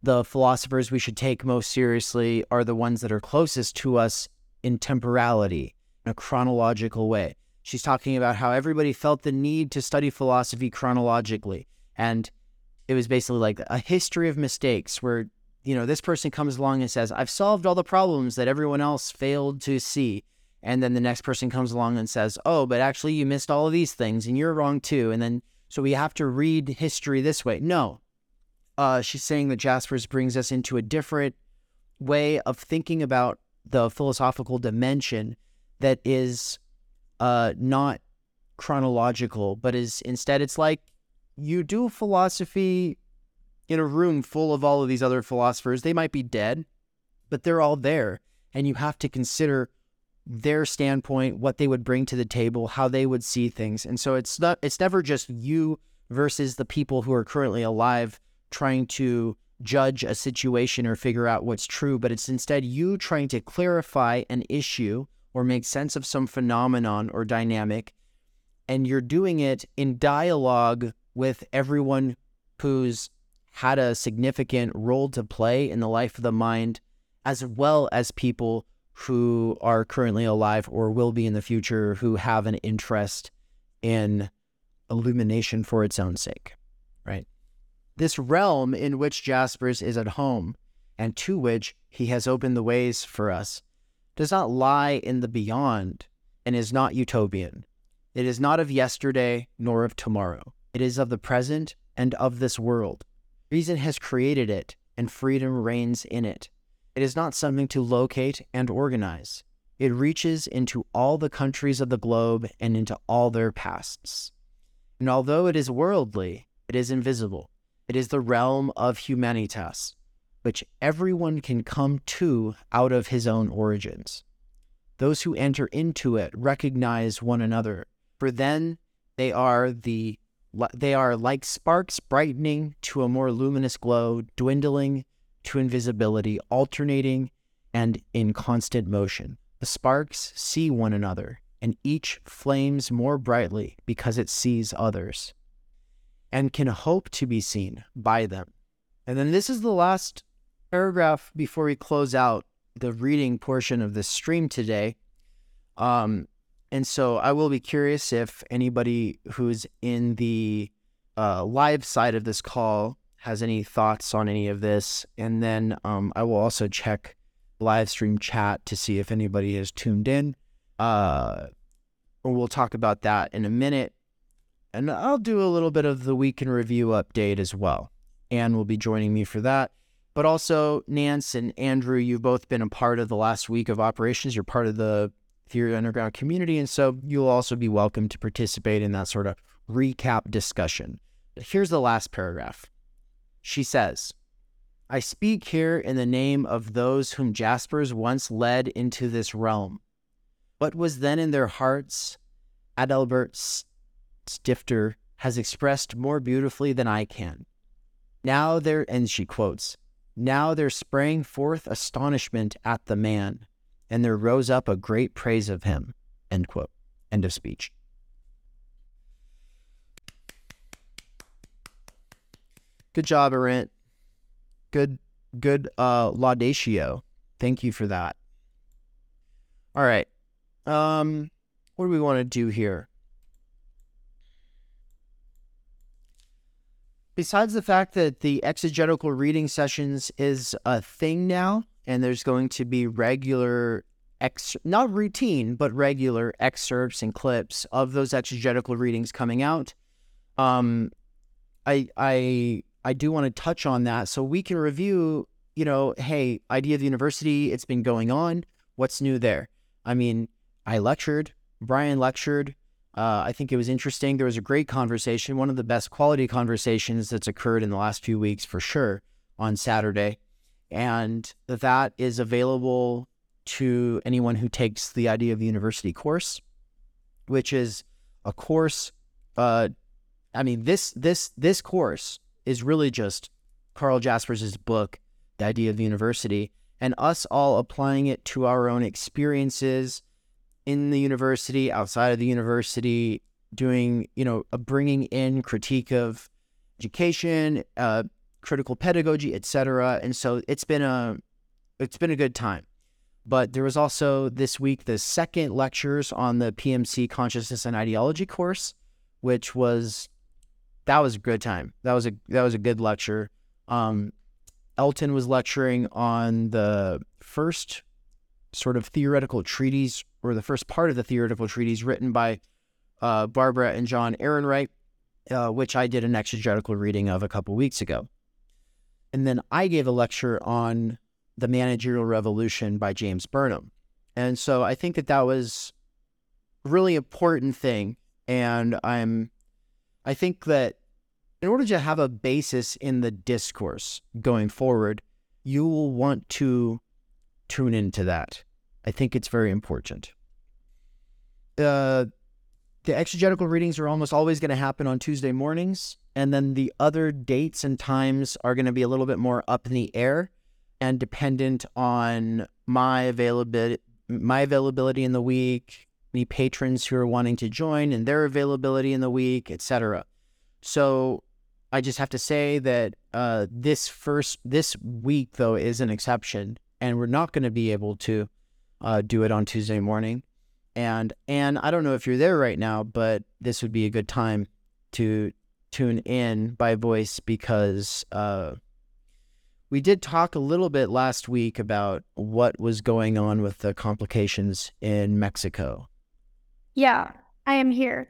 the philosophers we should take most seriously are the ones that are closest to us in temporality a chronological way. She's talking about how everybody felt the need to study philosophy chronologically. And it was basically like a history of mistakes where, you know, this person comes along and says, I've solved all the problems that everyone else failed to see. And then the next person comes along and says, Oh, but actually, you missed all of these things and you're wrong too. And then, so we have to read history this way. No. Uh, she's saying that Jaspers brings us into a different way of thinking about the philosophical dimension that is uh, not chronological, but is instead it's like you do philosophy in a room full of all of these other philosophers. They might be dead, but they're all there, and you have to consider their standpoint, what they would bring to the table, how they would see things. And so it's not it's never just you versus the people who are currently alive trying to judge a situation or figure out what's true, but it's instead you trying to clarify an issue or make sense of some phenomenon or dynamic, and you're doing it in dialogue with everyone who's had a significant role to play in the life of the mind, as well as people who are currently alive or will be in the future who have an interest in illumination for its own sake, right? This realm in which Jaspers is at home and to which he has opened the ways for us does not lie in the beyond and is not utopian. It is not of yesterday nor of tomorrow. It is of the present and of this world. Reason has created it, and freedom reigns in it. It is not something to locate and organize. It reaches into all the countries of the globe and into all their pasts. And although it is worldly, it is invisible. It is the realm of humanitas, which everyone can come to out of his own origins. Those who enter into it recognize one another, for then they are the they are like sparks brightening to a more luminous glow, dwindling to invisibility, alternating and in constant motion. The sparks see one another, and each flames more brightly because it sees others and can hope to be seen by them. And then this is the last paragraph before we close out the reading portion of the stream today. Um, and so I will be curious if anybody who's in the uh, live side of this call has any thoughts on any of this. And then um, I will also check live stream chat to see if anybody has tuned in. Uh, we'll talk about that in a minute. And I'll do a little bit of the week in review update as well. Anne will be joining me for that. But also, Nance and Andrew, you've both been a part of the last week of operations. You're part of the Theory Underground community. And so you'll also be welcome to participate in that sort of recap discussion. Here's the last paragraph. She says, I speak here in the name of those whom Jaspers once led into this realm. What was then in their hearts, Adalbert Stifter has expressed more beautifully than I can. Now there, and she quotes, now there sprang forth astonishment at the man, and there rose up a great praise of him. End quote. End of speech. Good job, Arendt. Good, good uh, laudatio. Thank you for that. All right. Um, what do we want to do here? Besides the fact that the exegetical reading sessions is a thing now, and there's going to be regular ex not routine, but regular excerpts and clips of those exegetical readings coming out. Um, I I I do want to touch on that so we can review. You know, hey, idea of the university, it's been going on. What's new there? I mean, I lectured. Brian lectured. Uh, I think it was interesting. There was a great conversation, one of the best quality conversations that's occurred in the last few weeks for sure on Saturday. And that is available to anyone who takes the Idea of the University course, which is a course. Uh, I mean, this this this course is really just Karl Jaspers' book, The Idea of the University, and us all applying it to our own experiences in the university, outside of the university, doing, you know, a bringing in critique of education, uh, critical pedagogy, etc. And so it's been a it's been a good time. But there was also this week the second lectures on the PMC consciousness and ideology course, which was that was a good time. That was a that was a good lecture. Um, Elton was lecturing on the first sort of theoretical treatise or the first part of the theoretical treatise written by uh, Barbara and John Ehrenreich, uh, which I did an exegetical reading of a couple weeks ago. And then I gave a lecture on the managerial revolution by James Burnham. And so I think that that was really important thing. And I'm, I think that in order to have a basis in the discourse going forward, you will want to tune into that. I think it's very important. Uh, the exegetical readings are almost always going to happen on Tuesday mornings, and then the other dates and times are going to be a little bit more up in the air and dependent on my availability, my availability in the week, any patrons who are wanting to join and their availability in the week, etc. So I just have to say that uh, this first this week though is an exception, and we're not going to be able to uh, do it on Tuesday morning. And and I don't know if you're there right now, but this would be a good time to tune in by voice because uh, we did talk a little bit last week about what was going on with the complications in Mexico. Yeah, I am here.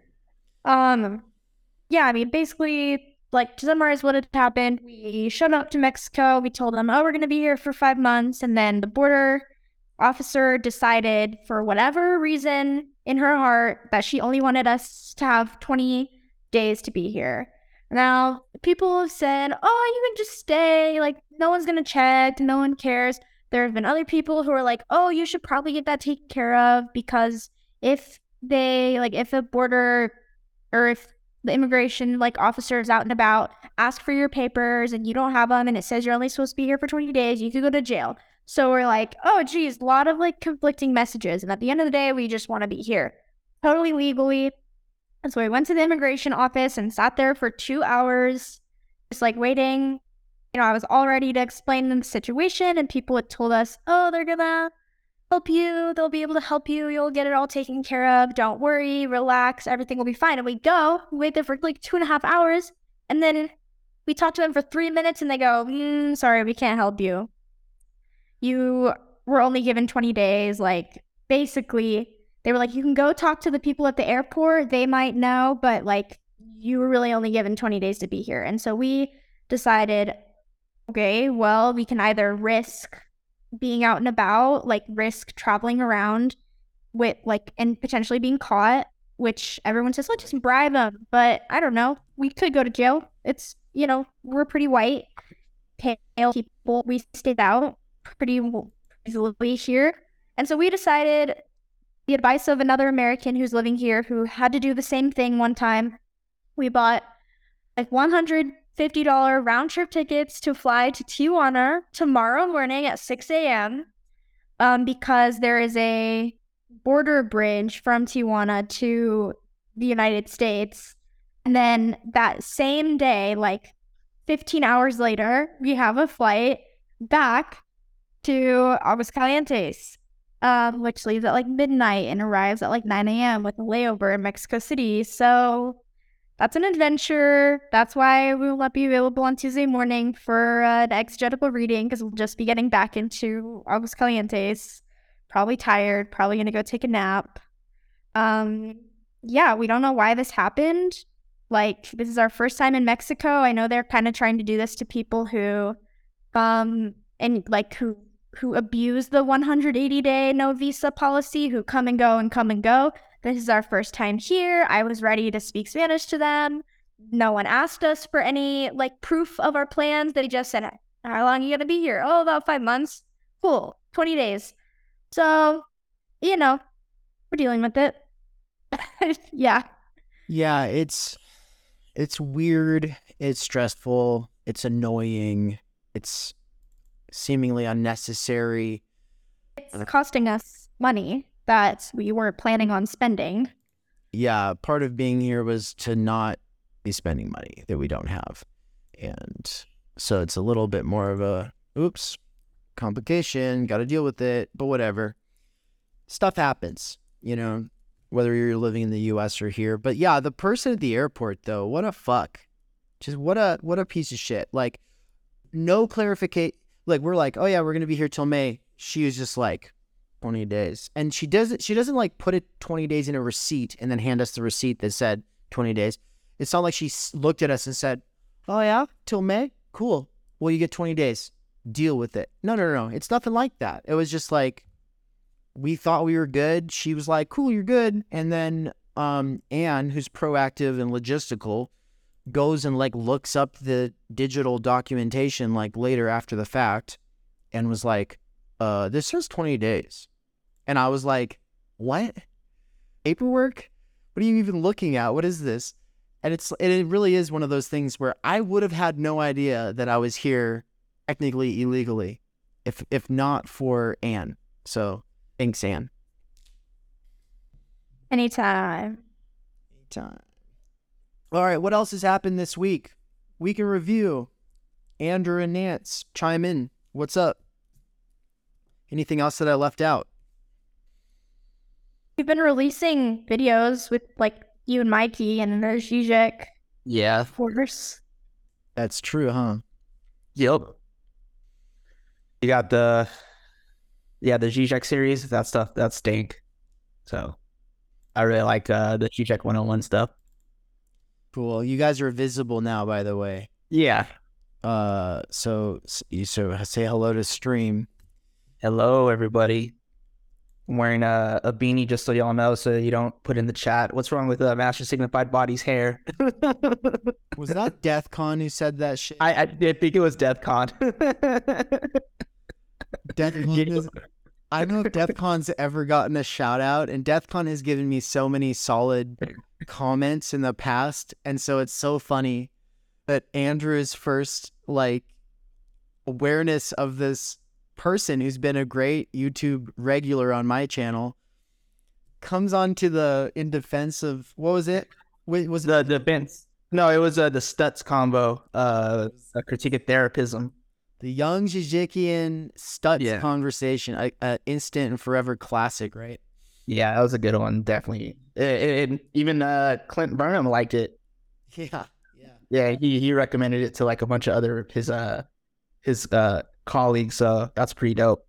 Um, yeah, I mean, basically, like to summarize what had happened, we showed up to Mexico. We told them, "Oh, we're going to be here for five months," and then the border officer decided, for whatever reason in her heart, that she only wanted us to have 20 days to be here. Now, people have said, oh, you can just stay. Like, no one's going to check. No one cares. There have been other people who are like, oh, you should probably get that taken care of because if they, like, if the border or if the immigration, like, officers out and about ask for your papers and you don't have them and it says you're only supposed to be here for 20 days, you could go to jail. So we're like, oh, geez, a lot of like conflicting messages. And at the end of the day, we just want to be here. totally legally. And so we went to the immigration office and sat there for two hours, just like waiting. You know, I was all ready to explain the situation, and people had told us, oh, they're gonna help you. They'll be able to help you. You'll get it all taken care of. Don't worry, relax. Everything will be fine. And we go, we wait there for like two and a half hours. And then we talk to them for three minutes and they go, mm, sorry, we can't help you. You were only given 20 days. Like, basically, they were like, you can go talk to the people at the airport. They might know, but like, you were really only given 20 days to be here. And so we decided, okay, well, we can either risk being out and about, like risk traveling around with like and potentially being caught, which everyone says, let's just bribe them. But I don't know. We could go to jail. It's you know, we're pretty white, pale people. We stayed out pretty easily here. And so we decided the advice of another American who's living here who had to do the same thing one time. We bought like 100 $50 round trip tickets to fly to Tijuana tomorrow morning at 6 a.m. Um, because there is a border bridge from Tijuana to the United States. And then that same day, like 15 hours later, we have a flight back to Aguascalientes, um, which leaves at like midnight and arrives at like 9 a.m. with a layover in Mexico City. So that's an adventure. That's why we will not be available on Tuesday morning for uh, the exegetical reading because we'll just be getting back into Aguascalientes. Probably tired. Probably gonna go take a nap. Um, yeah, we don't know why this happened. Like this is our first time in Mexico. I know they're kind of trying to do this to people who, um, and like who who abuse the 180 day no visa policy, who come and go and come and go. This is our first time here. I was ready to speak Spanish to them. No one asked us for any like proof of our plans. They just said, How long are you gonna be here? Oh, about five months. Cool. 20 days. So, you know, we're dealing with it. <laughs> yeah. Yeah, it's it's weird, it's stressful, it's annoying, it's seemingly unnecessary. It's costing us money that we weren't planning on spending. Yeah, part of being here was to not be spending money that we don't have. And so it's a little bit more of a oops, complication, got to deal with it, but whatever. Stuff happens, you know, whether you're living in the US or here. But yeah, the person at the airport though, what a fuck. Just what a what a piece of shit. Like no clarification like we're like, "Oh yeah, we're going to be here till May." She was just like, 20 days. And she doesn't she doesn't like put it 20 days in a receipt and then hand us the receipt that said 20 days. It's not like she looked at us and said, "Oh yeah, till May? Cool. Well, you get 20 days. Deal with it." No, no, no. It's nothing like that. It was just like we thought we were good. She was like, "Cool, you're good." And then um Anne, who's proactive and logistical, goes and like looks up the digital documentation like later after the fact and was like, uh, this says 20 days. And I was like, what? Paperwork? What are you even looking at? What is this? And it's it really is one of those things where I would have had no idea that I was here technically illegally if if not for Anne. So thanks, Anne. Anytime. Anytime. All right, what else has happened this week? Week in review. Andrew and Nance, chime in. What's up? Anything else that I left out? We've been releasing videos with like you and Mikey, and there's Zizek. Yeah. Of course. That's true, huh? Yep. You got the yeah the Zizek series. That stuff that stink. So I really like uh, the Zizek 101 stuff. Cool. You guys are visible now, by the way. Yeah. Uh, so so say hello to stream. Hello, everybody. I'm wearing a, a beanie just so y'all know, so you don't put in the chat. What's wrong with uh, Master Signified Body's hair? <laughs> was that DeathCon who said that shit? I, I did think it was DeathCon. <laughs> DeathCon <laughs> is, I don't know if DeathCon's ever gotten a shout out, and DeathCon has given me so many solid comments in the past, and so it's so funny that Andrew's first like awareness of this person who's been a great YouTube regular on my channel comes on to the in defense of what was it? Wait, was the the Vince. No, it was uh, the Stutz combo. Uh, a critique of therapism. the young Zizekian Stutz Yeah. conversation? A, a instant and forever classic, right? Yeah, that was a good one. Definitely. It, it- it- even uh, Clint Burnham liked it. <laughs> Yeah, yeah. Yeah, he he recommended it to like a bunch of other his uh his uh colleagues. So that's pretty dope.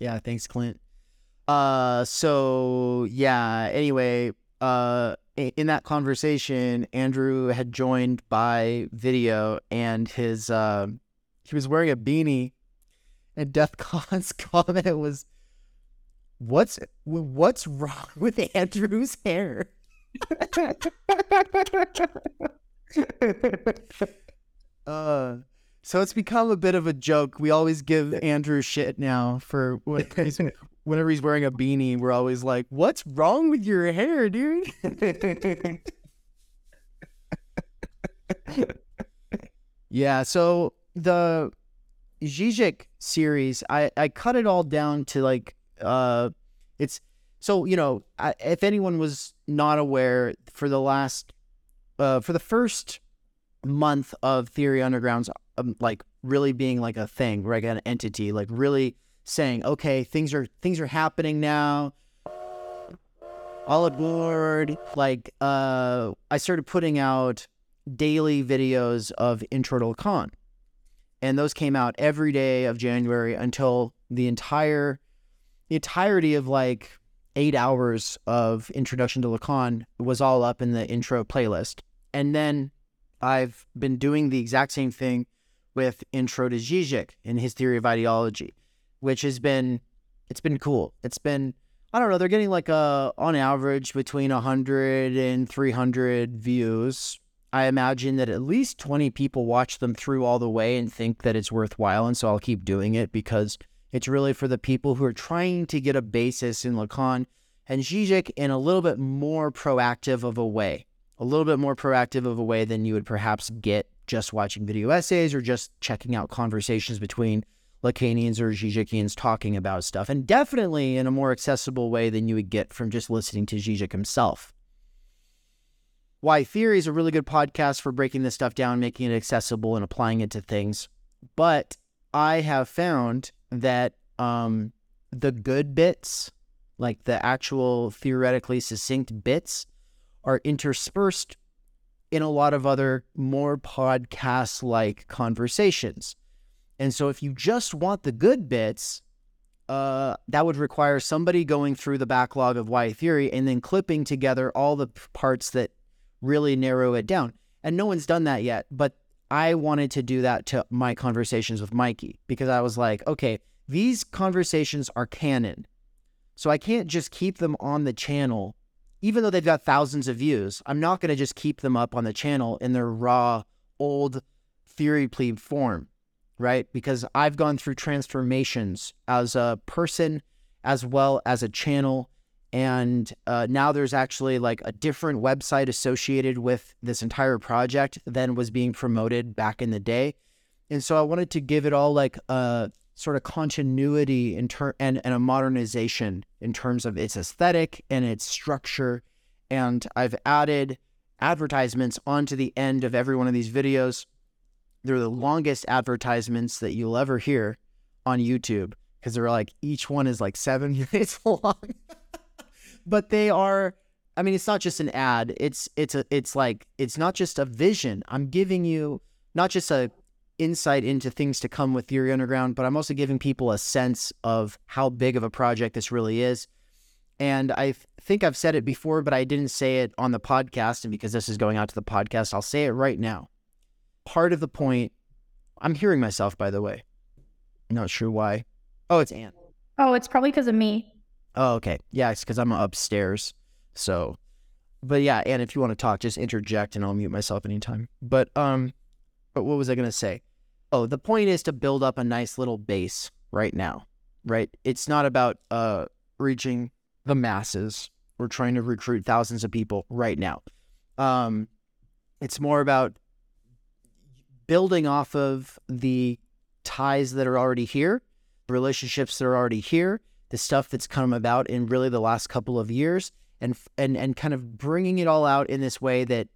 Yeah, thanks, Clint. Uh, so yeah. Anyway, uh, in that conversation, Andrew had joined by video, and his uh, he was wearing a beanie, and DefCon's <laughs> comment was, "What's what's wrong with Andrew's hair?" <laughs> Uh, so it's become a bit of a joke. We always give Andrew shit now for when <laughs> he's, whenever he's wearing a beanie. We're always like, "What's wrong with your hair, dude?" <laughs> yeah. So the Zizek series, I I cut it all down to like uh, it's so you know I, if anyone was not aware for the last uh for the first month of Theory Underground's um, like really being like a thing, like an entity, like really saying, okay, things are things are happening now. All aboard. Like, uh, I started putting out daily videos of Intro to Lacan, and those came out every day of January until the entire, the entirety of like eight hours of Introduction to Lacan was all up in the intro playlist, and then I've been doing the exact same thing with Intro to Zizek and his theory of ideology, which has been it's been cool. It's been I don't know, they're getting like a on average between 100 and 300 views. I imagine that at least 20 people watch them through all the way and think that it's worthwhile and so I'll keep doing it because it's really for the people who are trying to get a basis in Lacan and Zizek in a little bit more proactive of a way a little bit more proactive of a way than you would perhaps get just watching video essays or just checking out conversations between Lacanians or Zizekians talking about stuff, and definitely in a more accessible way than you would get from just listening to Zizek himself. Why Theory is a really good podcast for breaking this stuff down, making it accessible, and applying it to things. But I have found that um, the good bits, like the actual theoretically succinct bits, are interspersed in a lot of other more podcast like conversations. And so if you just want the good bits, uh, that would require somebody going through the backlog of Why Theory and then clipping together all the parts that really narrow it down. And no one's done that yet, but I wanted to do that to my conversations with Mikey because I was like, okay, these conversations are canon. So I can't just keep them on the channel even though they've got thousands of views, I'm not going to just keep them up on the channel in their raw, old theory plebe form, right? Because I've gone through transformations as a person as well as a channel. And uh, now there's actually like a different website associated with this entire project than was being promoted back in the day. And so I wanted to give it all like a sort of continuity in ter- and, and a modernization in terms of its aesthetic and its structure. And I've added advertisements onto the end of every one of these videos. They're the longest advertisements that you'll ever hear on YouTube because they're like each one is like seven <laughs> minutes long. but they are I mean it's not just an ad. It's it's a it's like it's not just a vision. I'm giving you not just a insight into things to come with Theory Underground, but I'm also giving people a sense of how big of a project this really is. And I think I've said it before, but I didn't say it on the podcast. And because this is going out to the podcast, I'll say it right now. Part of the point, I'm hearing myself, by the way. Not sure why. Oh, it's Anne. Oh, it's probably because of me. Oh, okay. Yeah, it's because I'm upstairs. So, but yeah, Anne, if you want to talk, just interject and I'll mute myself anytime. But, um, but what was I going to say? Oh, the point is to build up a nice little base right now, right? It's not about uh reaching the masses. We're trying to recruit thousands of people right now. Um, it's more about building off of the ties that are already here, relationships that are already here, the stuff that's come about in really the last couple of years, and and and kind of bringing it all out in this way that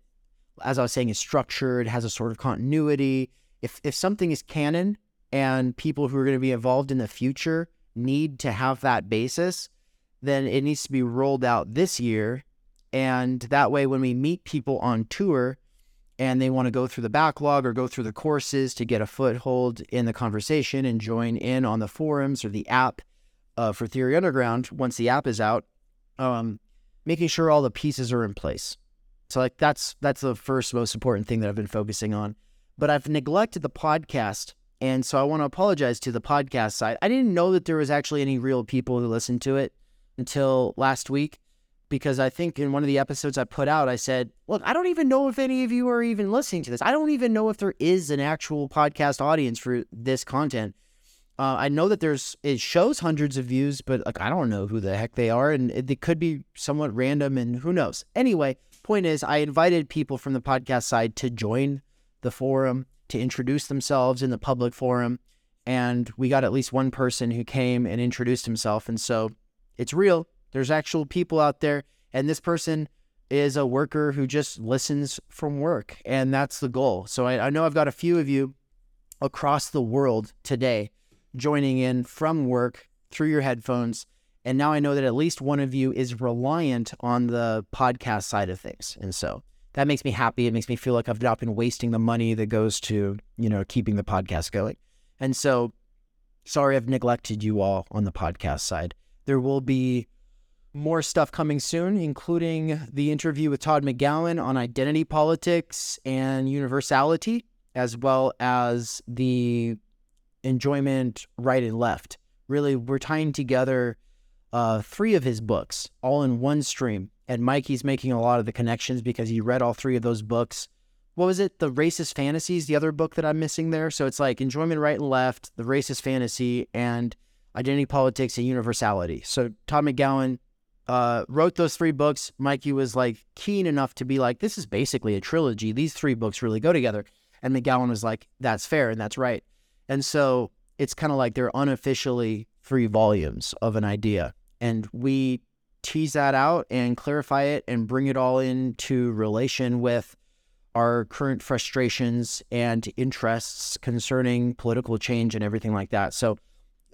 as I was saying is structured, has a sort of continuity. If if something is canon and people who are going to be involved in the future need to have that basis, then it needs to be rolled out this year and that way when we meet people on tour and they want to go through the backlog or go through the courses to get a foothold in the conversation and join in on the forums or the app uh, for Theory Underground once the app is out, um, making sure all the pieces are in place. So like that's that's the first most important thing that I've been focusing on. But I've neglected the podcast, and so I want to apologize to the podcast side. I didn't know that there was actually any real people who listened to it until last week because I think in one of the episodes I put out, I said, Look, I don't even know if any of you are even listening to this. I don't even know if there is an actual podcast audience for this content. Uh, I know that there's, it shows hundreds of views, but like, I don't know who the heck they are. And it, it could be somewhat random and who knows. Anyway, point is, I invited people from the podcast side to join the forum, to introduce themselves in the public forum. And we got at least one person who came and introduced himself. And so it's real there's actual people out there, and this person is a worker who just listens from work, and that's the goal. So I, I know I've got a few of you across the world today joining in from work through your headphones. And now I know that at least one of you is reliant on the podcast side of things. And so that makes me happy. It makes me feel like I've not been wasting the money that goes to, you know, keeping the podcast going. And so sorry I've neglected you all on the podcast side. There will be more stuff coming soon, including the interview with Todd McGowan on identity politics and universality, as well as the enjoyment right and left. Really, we're tying together uh, three of his books all in one stream. And Mikey's making a lot of the connections because he read all three of those books. What was it? The Racist Fantasies, the other book that I'm missing there. So it's like Enjoyment Right and Left, The Racist Fantasy, and Identity Politics and Universality. So Todd McGowan uh, wrote those three books, Mikey was like keen enough to be like, this is basically a trilogy. These three books really go together. And McGowan was like, that's fair and that's right. And so it's kind of like they're unofficially three volumes of an idea. And we tease that out and clarify it and bring it all into relation with our current frustrations and interests concerning political change and everything like that. So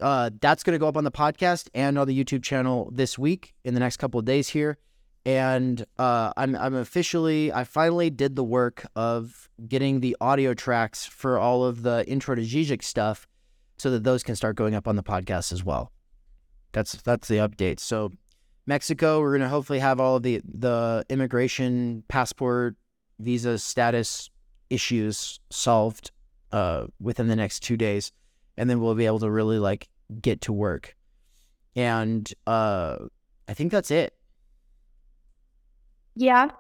uh, that's going to go up on the podcast and on the YouTube channel this week in the next couple of days here. And uh, I'm I'm officially I finally did the work of getting the audio tracks for all of the intro to Zizek stuff, so that those can start going up on the podcast as well. That's that's the update. So Mexico, we're gonna hopefully have all of the the immigration, passport, visa status issues solved uh, within the next two days and then we'll be able to really like get to work. And uh I think that's it. Yeah.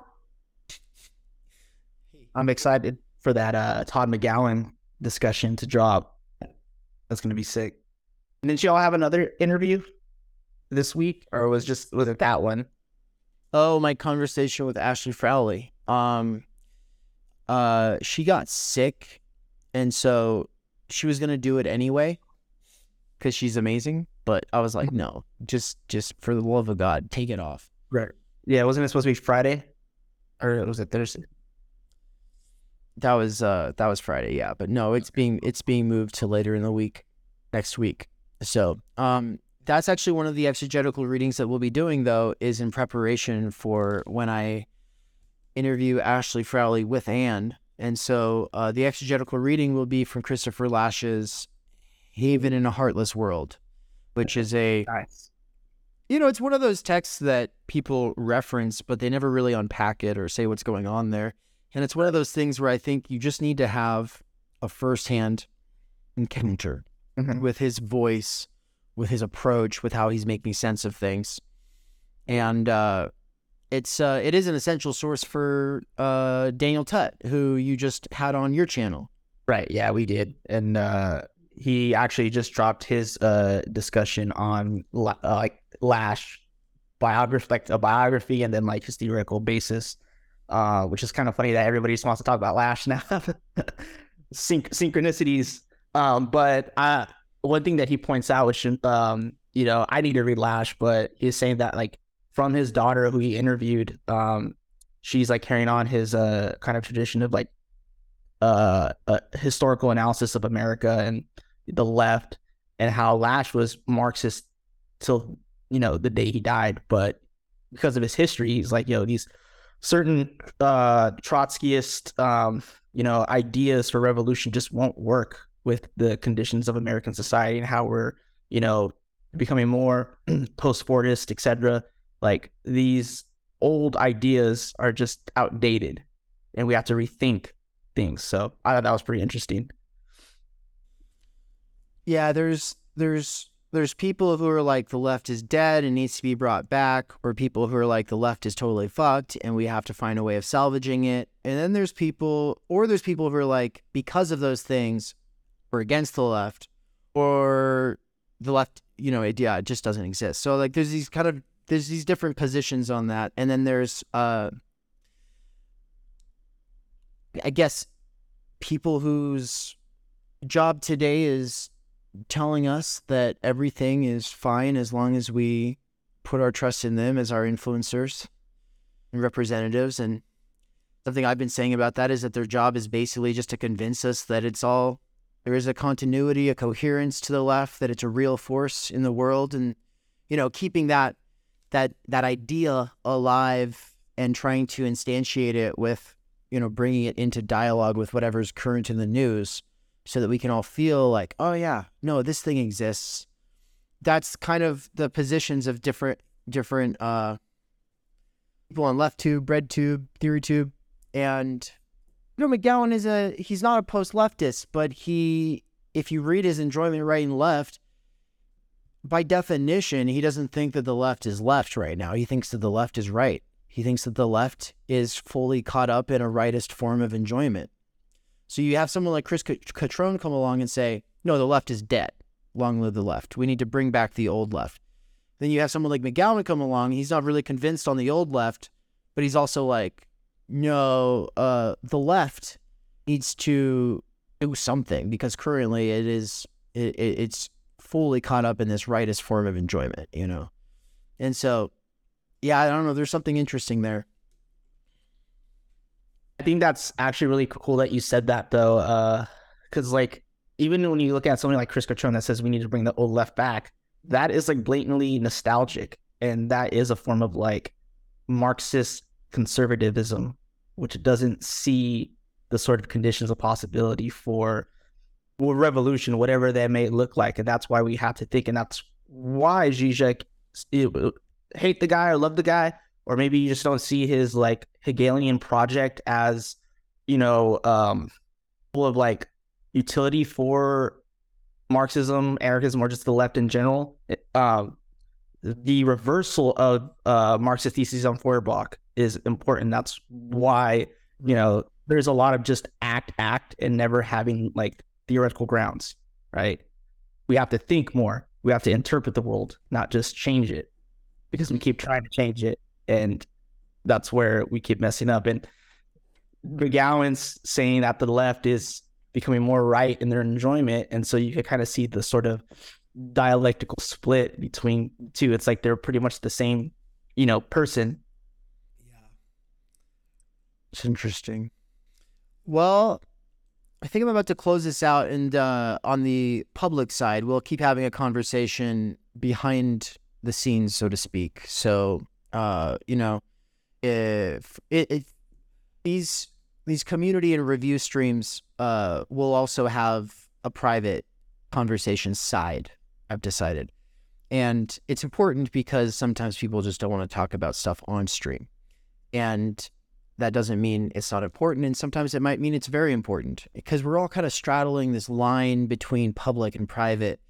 <laughs> I'm excited for that uh Todd McGowan discussion to drop. That's gonna be sick. And didn't you all have another interview this week, or was just was it that one? Oh, my conversation with Ashley Frawley. Um, uh, she got sick, and so she was gonna do it anyway because she's amazing. But I was like, no, just just for the love of God, take it off. Right. Yeah, wasn't it supposed to be Friday, or was it Thursday? That was uh that was Friday, yeah. But no, it's being it's being moved to later in the week, next week. So um that's actually one of the exegetical readings that we'll be doing though, is in preparation for when I interview Ashley Frawley with Anne. And so uh, the exegetical reading will be from Christopher Lasch's Haven in a Heartless World, which is a Nice. you know, it's one of those texts that people reference, but they never really unpack it or say what's going on there. And it's one of those things where I think you just need to have a firsthand encounter Mhm. with his voice, with his approach, with how he's making sense of things. And uh, it's uh, it is an essential source for uh, Daniel Tutt, who you just had on your channel. Right. Yeah, we did, and uh, he actually just dropped his uh, discussion on uh, like Lasch biography, like a biography, and then like his theoretical basis, uh, which is kind of funny that everybody just wants to talk about Lasch now. <laughs> Synch- synchronicities. Um, but uh, one thing that he points out, which um, you know, I need to read Lasch, but he's saying that like from his daughter who he interviewed. Um, she's like carrying on his uh kind of tradition of like uh, a historical analysis of America and the left and how Lasch was Marxist till you know the day he died, but because of his history, he's like, yo, these certain uh, Trotskyist, um, you know, ideas for revolution just won't work with the conditions of American society and how we're, you know, becoming more <clears throat> post-Fordist, etc. Like these old ideas are just outdated, and we have to rethink things. So I thought that was pretty interesting. Yeah, there's there's there's people who are like the left is dead and needs to be brought back, or people who are like the left is totally fucked and we have to find a way of salvaging it. And then there's people, or there's people who are like, because of those things, we're against the left, or the left, you know, it, yeah, it just doesn't exist. So like, there's these kind of there's these different positions on that, and then there's uh, I guess people whose job today is telling us that everything is fine as long as we put our trust in them as our influencers and representatives. And something I've been saying about that is that their job is basically just to convince us that it's all there is a continuity, a coherence to the left, that it's a real force in the world, and you know, keeping that that that idea alive and trying to instantiate it with you know bringing it into dialogue with whatever's current in the news so that we can all feel like, oh yeah, no, this thing exists. That's kind of the positions of different different uh people on left tube, red tube, theory tube, and know McGowan is a he's not a post leftist, but he if you read his enjoyment right and left, by definition, he doesn't think that the left is left right now. He thinks that the left is right. He thinks that the left is fully caught up in a rightist form of enjoyment. So you have someone like Chris Cutrone come along and say, no, the left is dead. Long live the left. We need to bring back the old left. Then you have someone like McGowan come along. He's not really convinced on the old left, but he's also like, no, uh, the left needs to do something because currently it is it, it's fully caught up in this rightist form of enjoyment, you know. And so, yeah, I don't know. There's something interesting there. I think that's actually really cool that you said that though, because uh, like even when you look at something like Chris Cutrone that says we need to bring the old left back, that is like blatantly nostalgic, and that is a form of like Marxist conservatism, which doesn't see the sort of conditions of possibility for revolution, whatever that may look like, and that's why we have to think, and that's why Zizek hate the guy or love the guy, or maybe you just don't see his like Hegelian project as, you know, um, full of like utility for Marxism, anarchism, or just the left in general. Um, the reversal of uh, Marxist theses on Feuerbach is important. That's mm-hmm. why you mm-hmm. know there's a lot of just act, act, and never having like theoretical grounds. Right? We have to think more. We have to interpret the world, not just change it, because we keep trying to change it and that's where we keep messing up. And McGowan's saying that the left is becoming more right in their enjoyment, and so you can kind of see the sort of dialectical split between two. It's like they're pretty much the same, you know, person. It's interesting. Well, I think I'm about to close this out, and uh, on the public side, we'll keep having a conversation behind the scenes, so to speak. So uh, you know, if it, these these community and review streams uh, will also have a private conversation side. I've decided, and it's important because sometimes people just don't want to talk about stuff on stream, and that doesn't mean it's not important. And sometimes it might mean it's very important because we're all kind of straddling this line between public and private,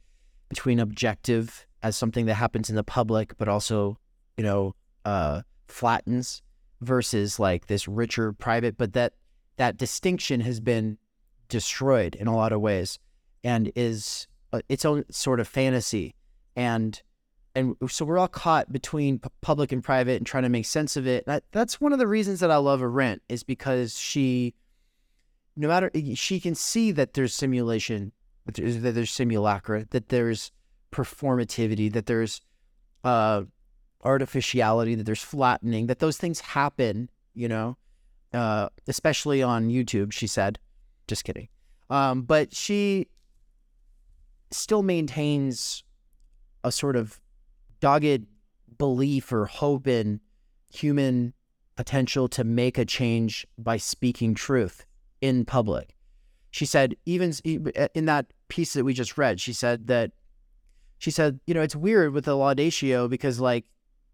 between objective as something that happens in the public, but also, you know, uh, flattens versus like this richer private, but that that distinction has been destroyed in a lot of ways and is uh, its own sort of fantasy and and so we're all caught between public and private and trying to make sense of it. That, that's one of the reasons that I love Arendt is because she, no matter she can see that there's simulation, that there's, that there's simulacra, that there's performativity, that there's uh, artificiality, that there's flattening, that those things happen, you know, uh, especially on YouTube, she said. Just kidding. Um, but she still maintains a sort of dogged belief or hope in human potential to make a change by speaking truth in public. She said, even in that piece that we just read, she said that, she said, you know, it's weird with a laudatio because, like,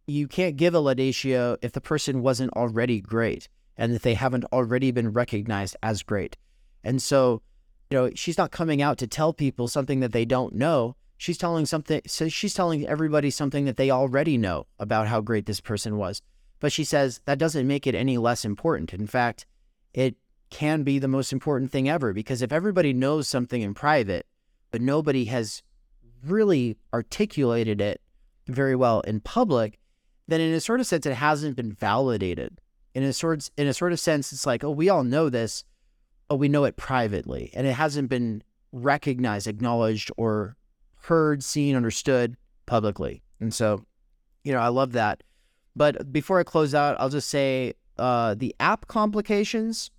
you can't give a laudatio if the person wasn't already great and if they haven't already been recognized as great. And so, you know, she's not coming out to tell people something that they don't know. She's telling something, so she's telling everybody something that they already know about how great this person was. But she says that doesn't make it any less important. In fact, it can be the most important thing ever because if everybody knows something in private, but nobody has really articulated it very well in public, then in a sort of sense, it hasn't been validated. In a sort, in a sort of sense, it's like, oh, we all know this, but we know it privately, and it hasn't been recognized, acknowledged, or heard, seen, understood publicly. And so, you know, I love that. But before I close out, I'll just say uh, the app complications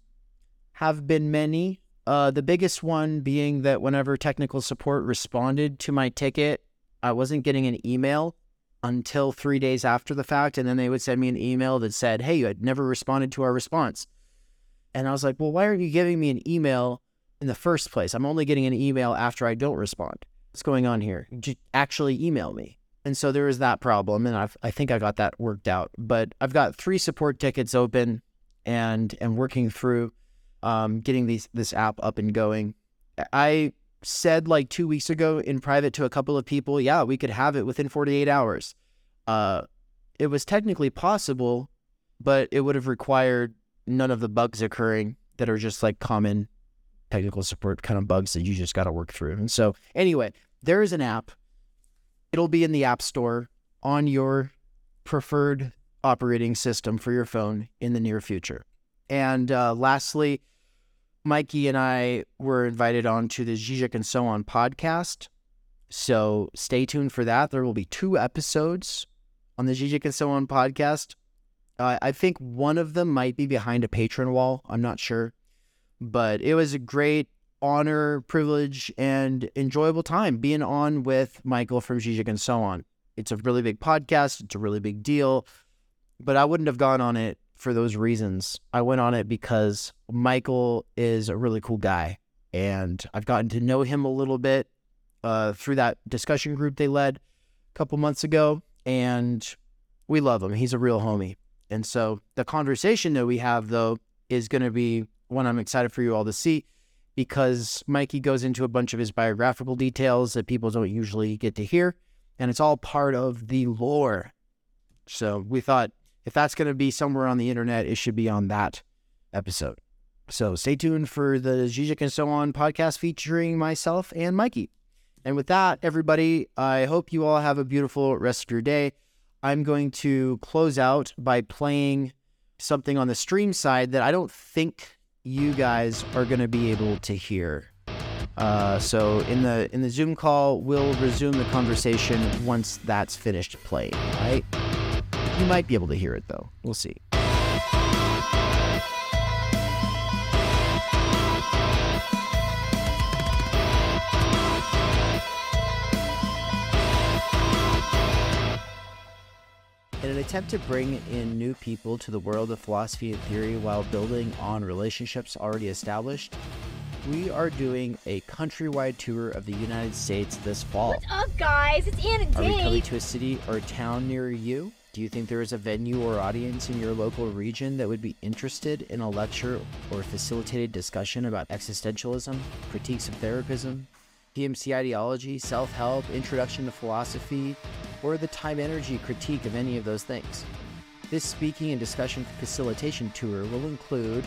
have been many. Uh, the biggest one being that whenever technical support responded to my ticket, I wasn't getting an email until three days after the fact. And then they would send me an email that said, Hey, you had never responded to our response. And I was like, well, why aren't you giving me an email in the first place? I'm only getting an email after I don't respond. What's going on here? Actually email me. And so there was that problem, and I've, I think I got that worked out. But I've got three support tickets open, and and working through um, getting these this app up and going. I said like two weeks ago in private to a couple of people, yeah, we could have it within 48 hours. Uh, it was technically possible, but it would have required none of the bugs occurring that are just like common technical support kind of bugs that you just got to work through. And so, anyway, there is an app. It'll be in the App Store on your preferred operating system for your phone in the near future. And uh, lastly, Mikey and I were invited on to the Zizek and So On podcast. So stay tuned for that. There will be two episodes on the Zizek and So On podcast. Uh, I think one of them might be behind a patron wall. I'm not sure. But it was a great honor, privilege, and enjoyable time being on with Michael from Zizek and so on. It's a really big podcast. It's a really big deal. But I wouldn't have gone on it for those reasons. I went on it because Michael is a really cool guy. And I've gotten to know him a little bit uh, through that discussion group they led a couple months ago. And we love him. He's a real homie. And so the conversation that we have, though, is going to be one I'm excited for you all to see because Mikey goes into a bunch of his biographical details that people don't usually get to hear. And it's all part of the lore. So we thought if that's going to be somewhere on the internet, it should be on that episode. So stay tuned for the Zizek and So On podcast featuring myself and Mikey. And with that, everybody, I hope you all have a beautiful rest of your day. I'm going to close out by playing something on the stream side that I don't think you guys are going to be able to hear. Uh, so in the in the Zoom call, we'll resume the conversation once that's finished playing. Right? You might be able to hear it though. We'll see. Attempt to bring in new people to the world of philosophy and theory while building on relationships already established, we are doing a countrywide tour of the United States this fall. What's up, guys? It's Anna Are we coming to a city or a town near you? Do you think there is a venue or audience in your local region that would be interested in a lecture or facilitated discussion about existentialism, critiques of therapism, PMC ideology, self help, introduction to philosophy, or the time energy critique of any of those things? This speaking and discussion facilitation tour will include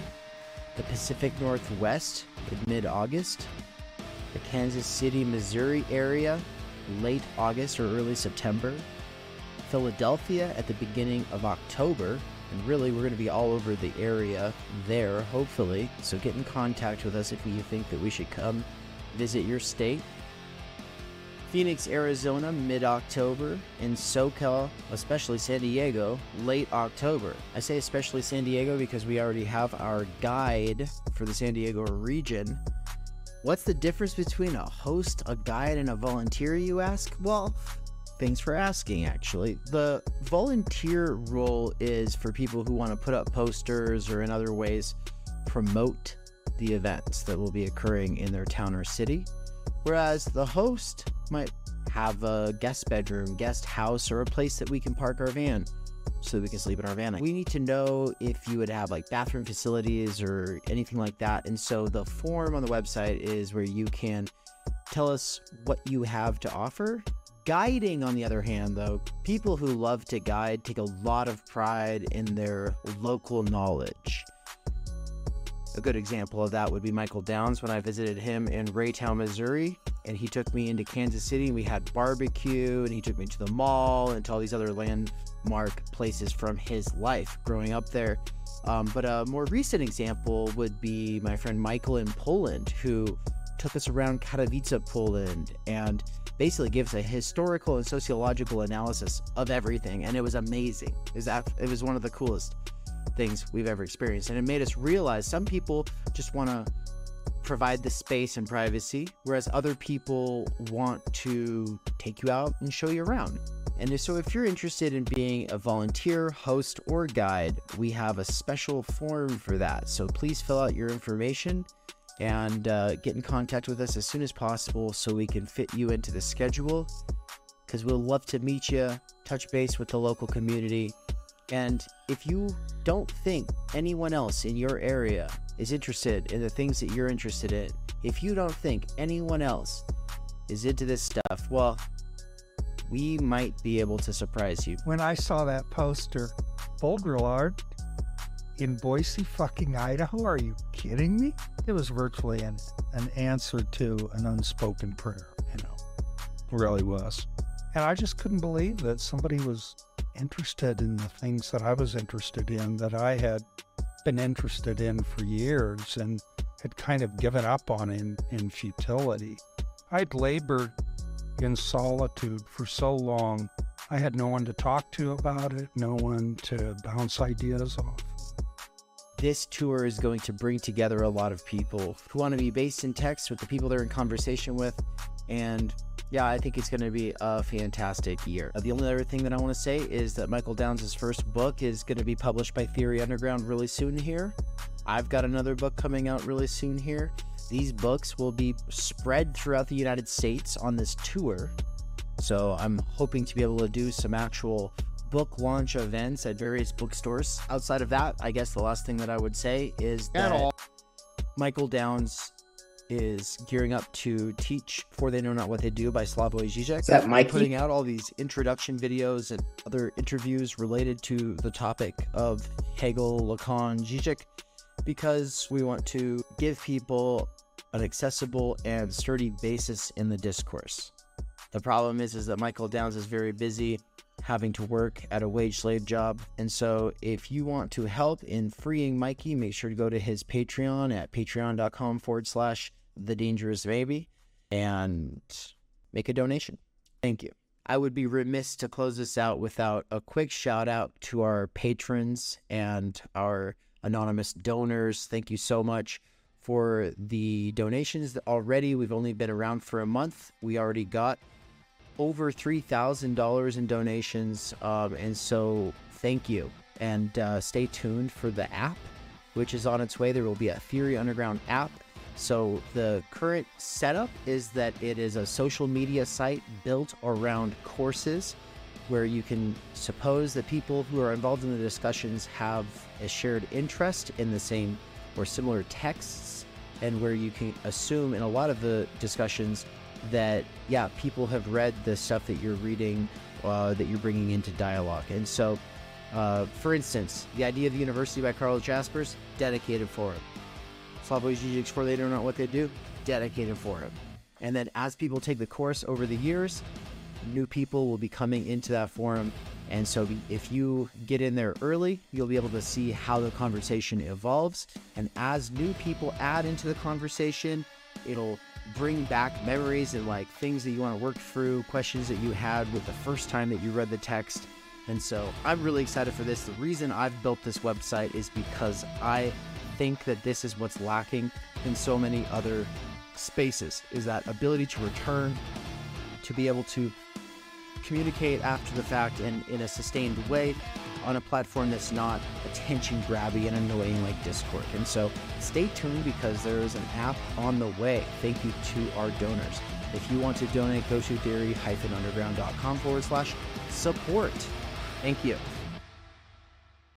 the Pacific Northwest in mid August, the Kansas City, Missouri area late August or early September, Philadelphia at the beginning of October. And really, we're going to be all over the area there, hopefully. So get in contact with us if you think that we should come visit your state. Phoenix, Arizona, mid October. In SoCal, especially San Diego, late October. I say especially San Diego because we already have our guide for the San Diego region. What's the difference between a host, a guide, and a volunteer, you ask? Well, thanks for asking, actually. The volunteer role is for people who want to put up posters or in other ways promote the events that will be occurring in their town or city. Whereas the host might have a guest bedroom, guest house, or a place that we can park our van so we can sleep in our van. We need to know if you would have like bathroom facilities or anything like that. And so the form on the website is where you can tell us what you have to offer. Guiding, on the other hand, though, people who love to guide take a lot of pride in their local knowledge. A good example of that would be Michael Downs when I visited him in Raytown, Missouri, and he took me into Kansas City and we had barbecue and he took me to the mall and to all these other landmark places from his life growing up there. Um, but a more recent example would be my friend Michael in Poland, who took us around Katowice, Poland, and basically gives a historical and sociological analysis of everything, and it was amazing. It was, it was one of the coolest things we've ever experienced. And it made us realize some people just want to provide the space and privacy, whereas other people want to take you out and show you around. And so, if you're interested in being a volunteer, host, or guide, we have a special form for that. So, please fill out your information and uh, get in contact with us as soon as possible so we can fit you into the schedule. Because we'll love to meet you, touch base with the local community, and if you don't think anyone else in your area is interested in the things that you're interested in, if you don't think anyone else is into this stuff, well, we might be able to surprise you. When I saw that poster, Boulder Art in Boise, fucking Idaho, are you kidding me? It was virtually an, an answer to an unspoken prayer, you know, really was. And I just couldn't believe that somebody was interested in the things that I was interested in, that I had been interested in for years and had kind of given up on in, in futility. I'd labored in solitude for so long. I had no one to talk to about it, no one to bounce ideas off. This tour is going to bring together a lot of people who want to be based in Texas with the people they're in conversation with and yeah, I think it's going to be a fantastic year. The only other thing that I want to say is that Michael Downs' first book is going to be published by Theory Underground really soon here. I've got another book coming out really soon here. These books will be spread throughout the United States on this tour. So I'm hoping to be able to do some actual book launch events at various bookstores. Outside of that, I guess the last thing that I would say is that Michael Downs is gearing up to teach For They Know Not What They Do by Slavoj Žižek. that Mikey? Putting out all these introduction videos and other interviews related to the topic of Hegel, Lacan, Žižek, because we want to give people an accessible and sturdy basis in the discourse. The problem is, is that Michael Downs is very busy having to work at a wage slave job. And so if you want to help in freeing Mikey, make sure to go to his Patreon at patreon.com forward slash the dangerous baby and make a donation. Thank you. I would be remiss to close this out without a quick shout out to our patrons and our anonymous donors. Thank you so much for the donations already. We've only been around for a month. We already got over $3,000 in donations. Um, and so thank you. And uh, stay tuned for the app, which is on its way. There will be a Theory Underground app. So the current setup is that it is a social media site built around courses where you can suppose that people who are involved in the discussions have a shared interest in the same or similar texts and where you can assume in a lot of the discussions that yeah people have read the stuff that you're reading uh, that you're bringing into dialogue. And so uh, for instance the idea of the university by Karl Jaspers dedicated for him. Slavoj Žižek's for they don't know what they do dedicated for him. And then as people take the course over the years new people will be coming into that forum. And so if you get in there early you'll be able to see how the conversation evolves. And as new people add into the conversation it'll bring back memories and like things that you want to work through, questions that you had with the first time that you read the text. And so I'm really excited for this. The reason I've built this website is because I think that this is what's lacking in so many other spaces is that ability to return, to be able to communicate after the fact and in a sustained way on a platform that's not attention grabby and annoying like Discord. And so stay tuned because there is an app on the way. Thank you to our donors. If you want to donate, go to theory-underground.com forward slash support. Thank you.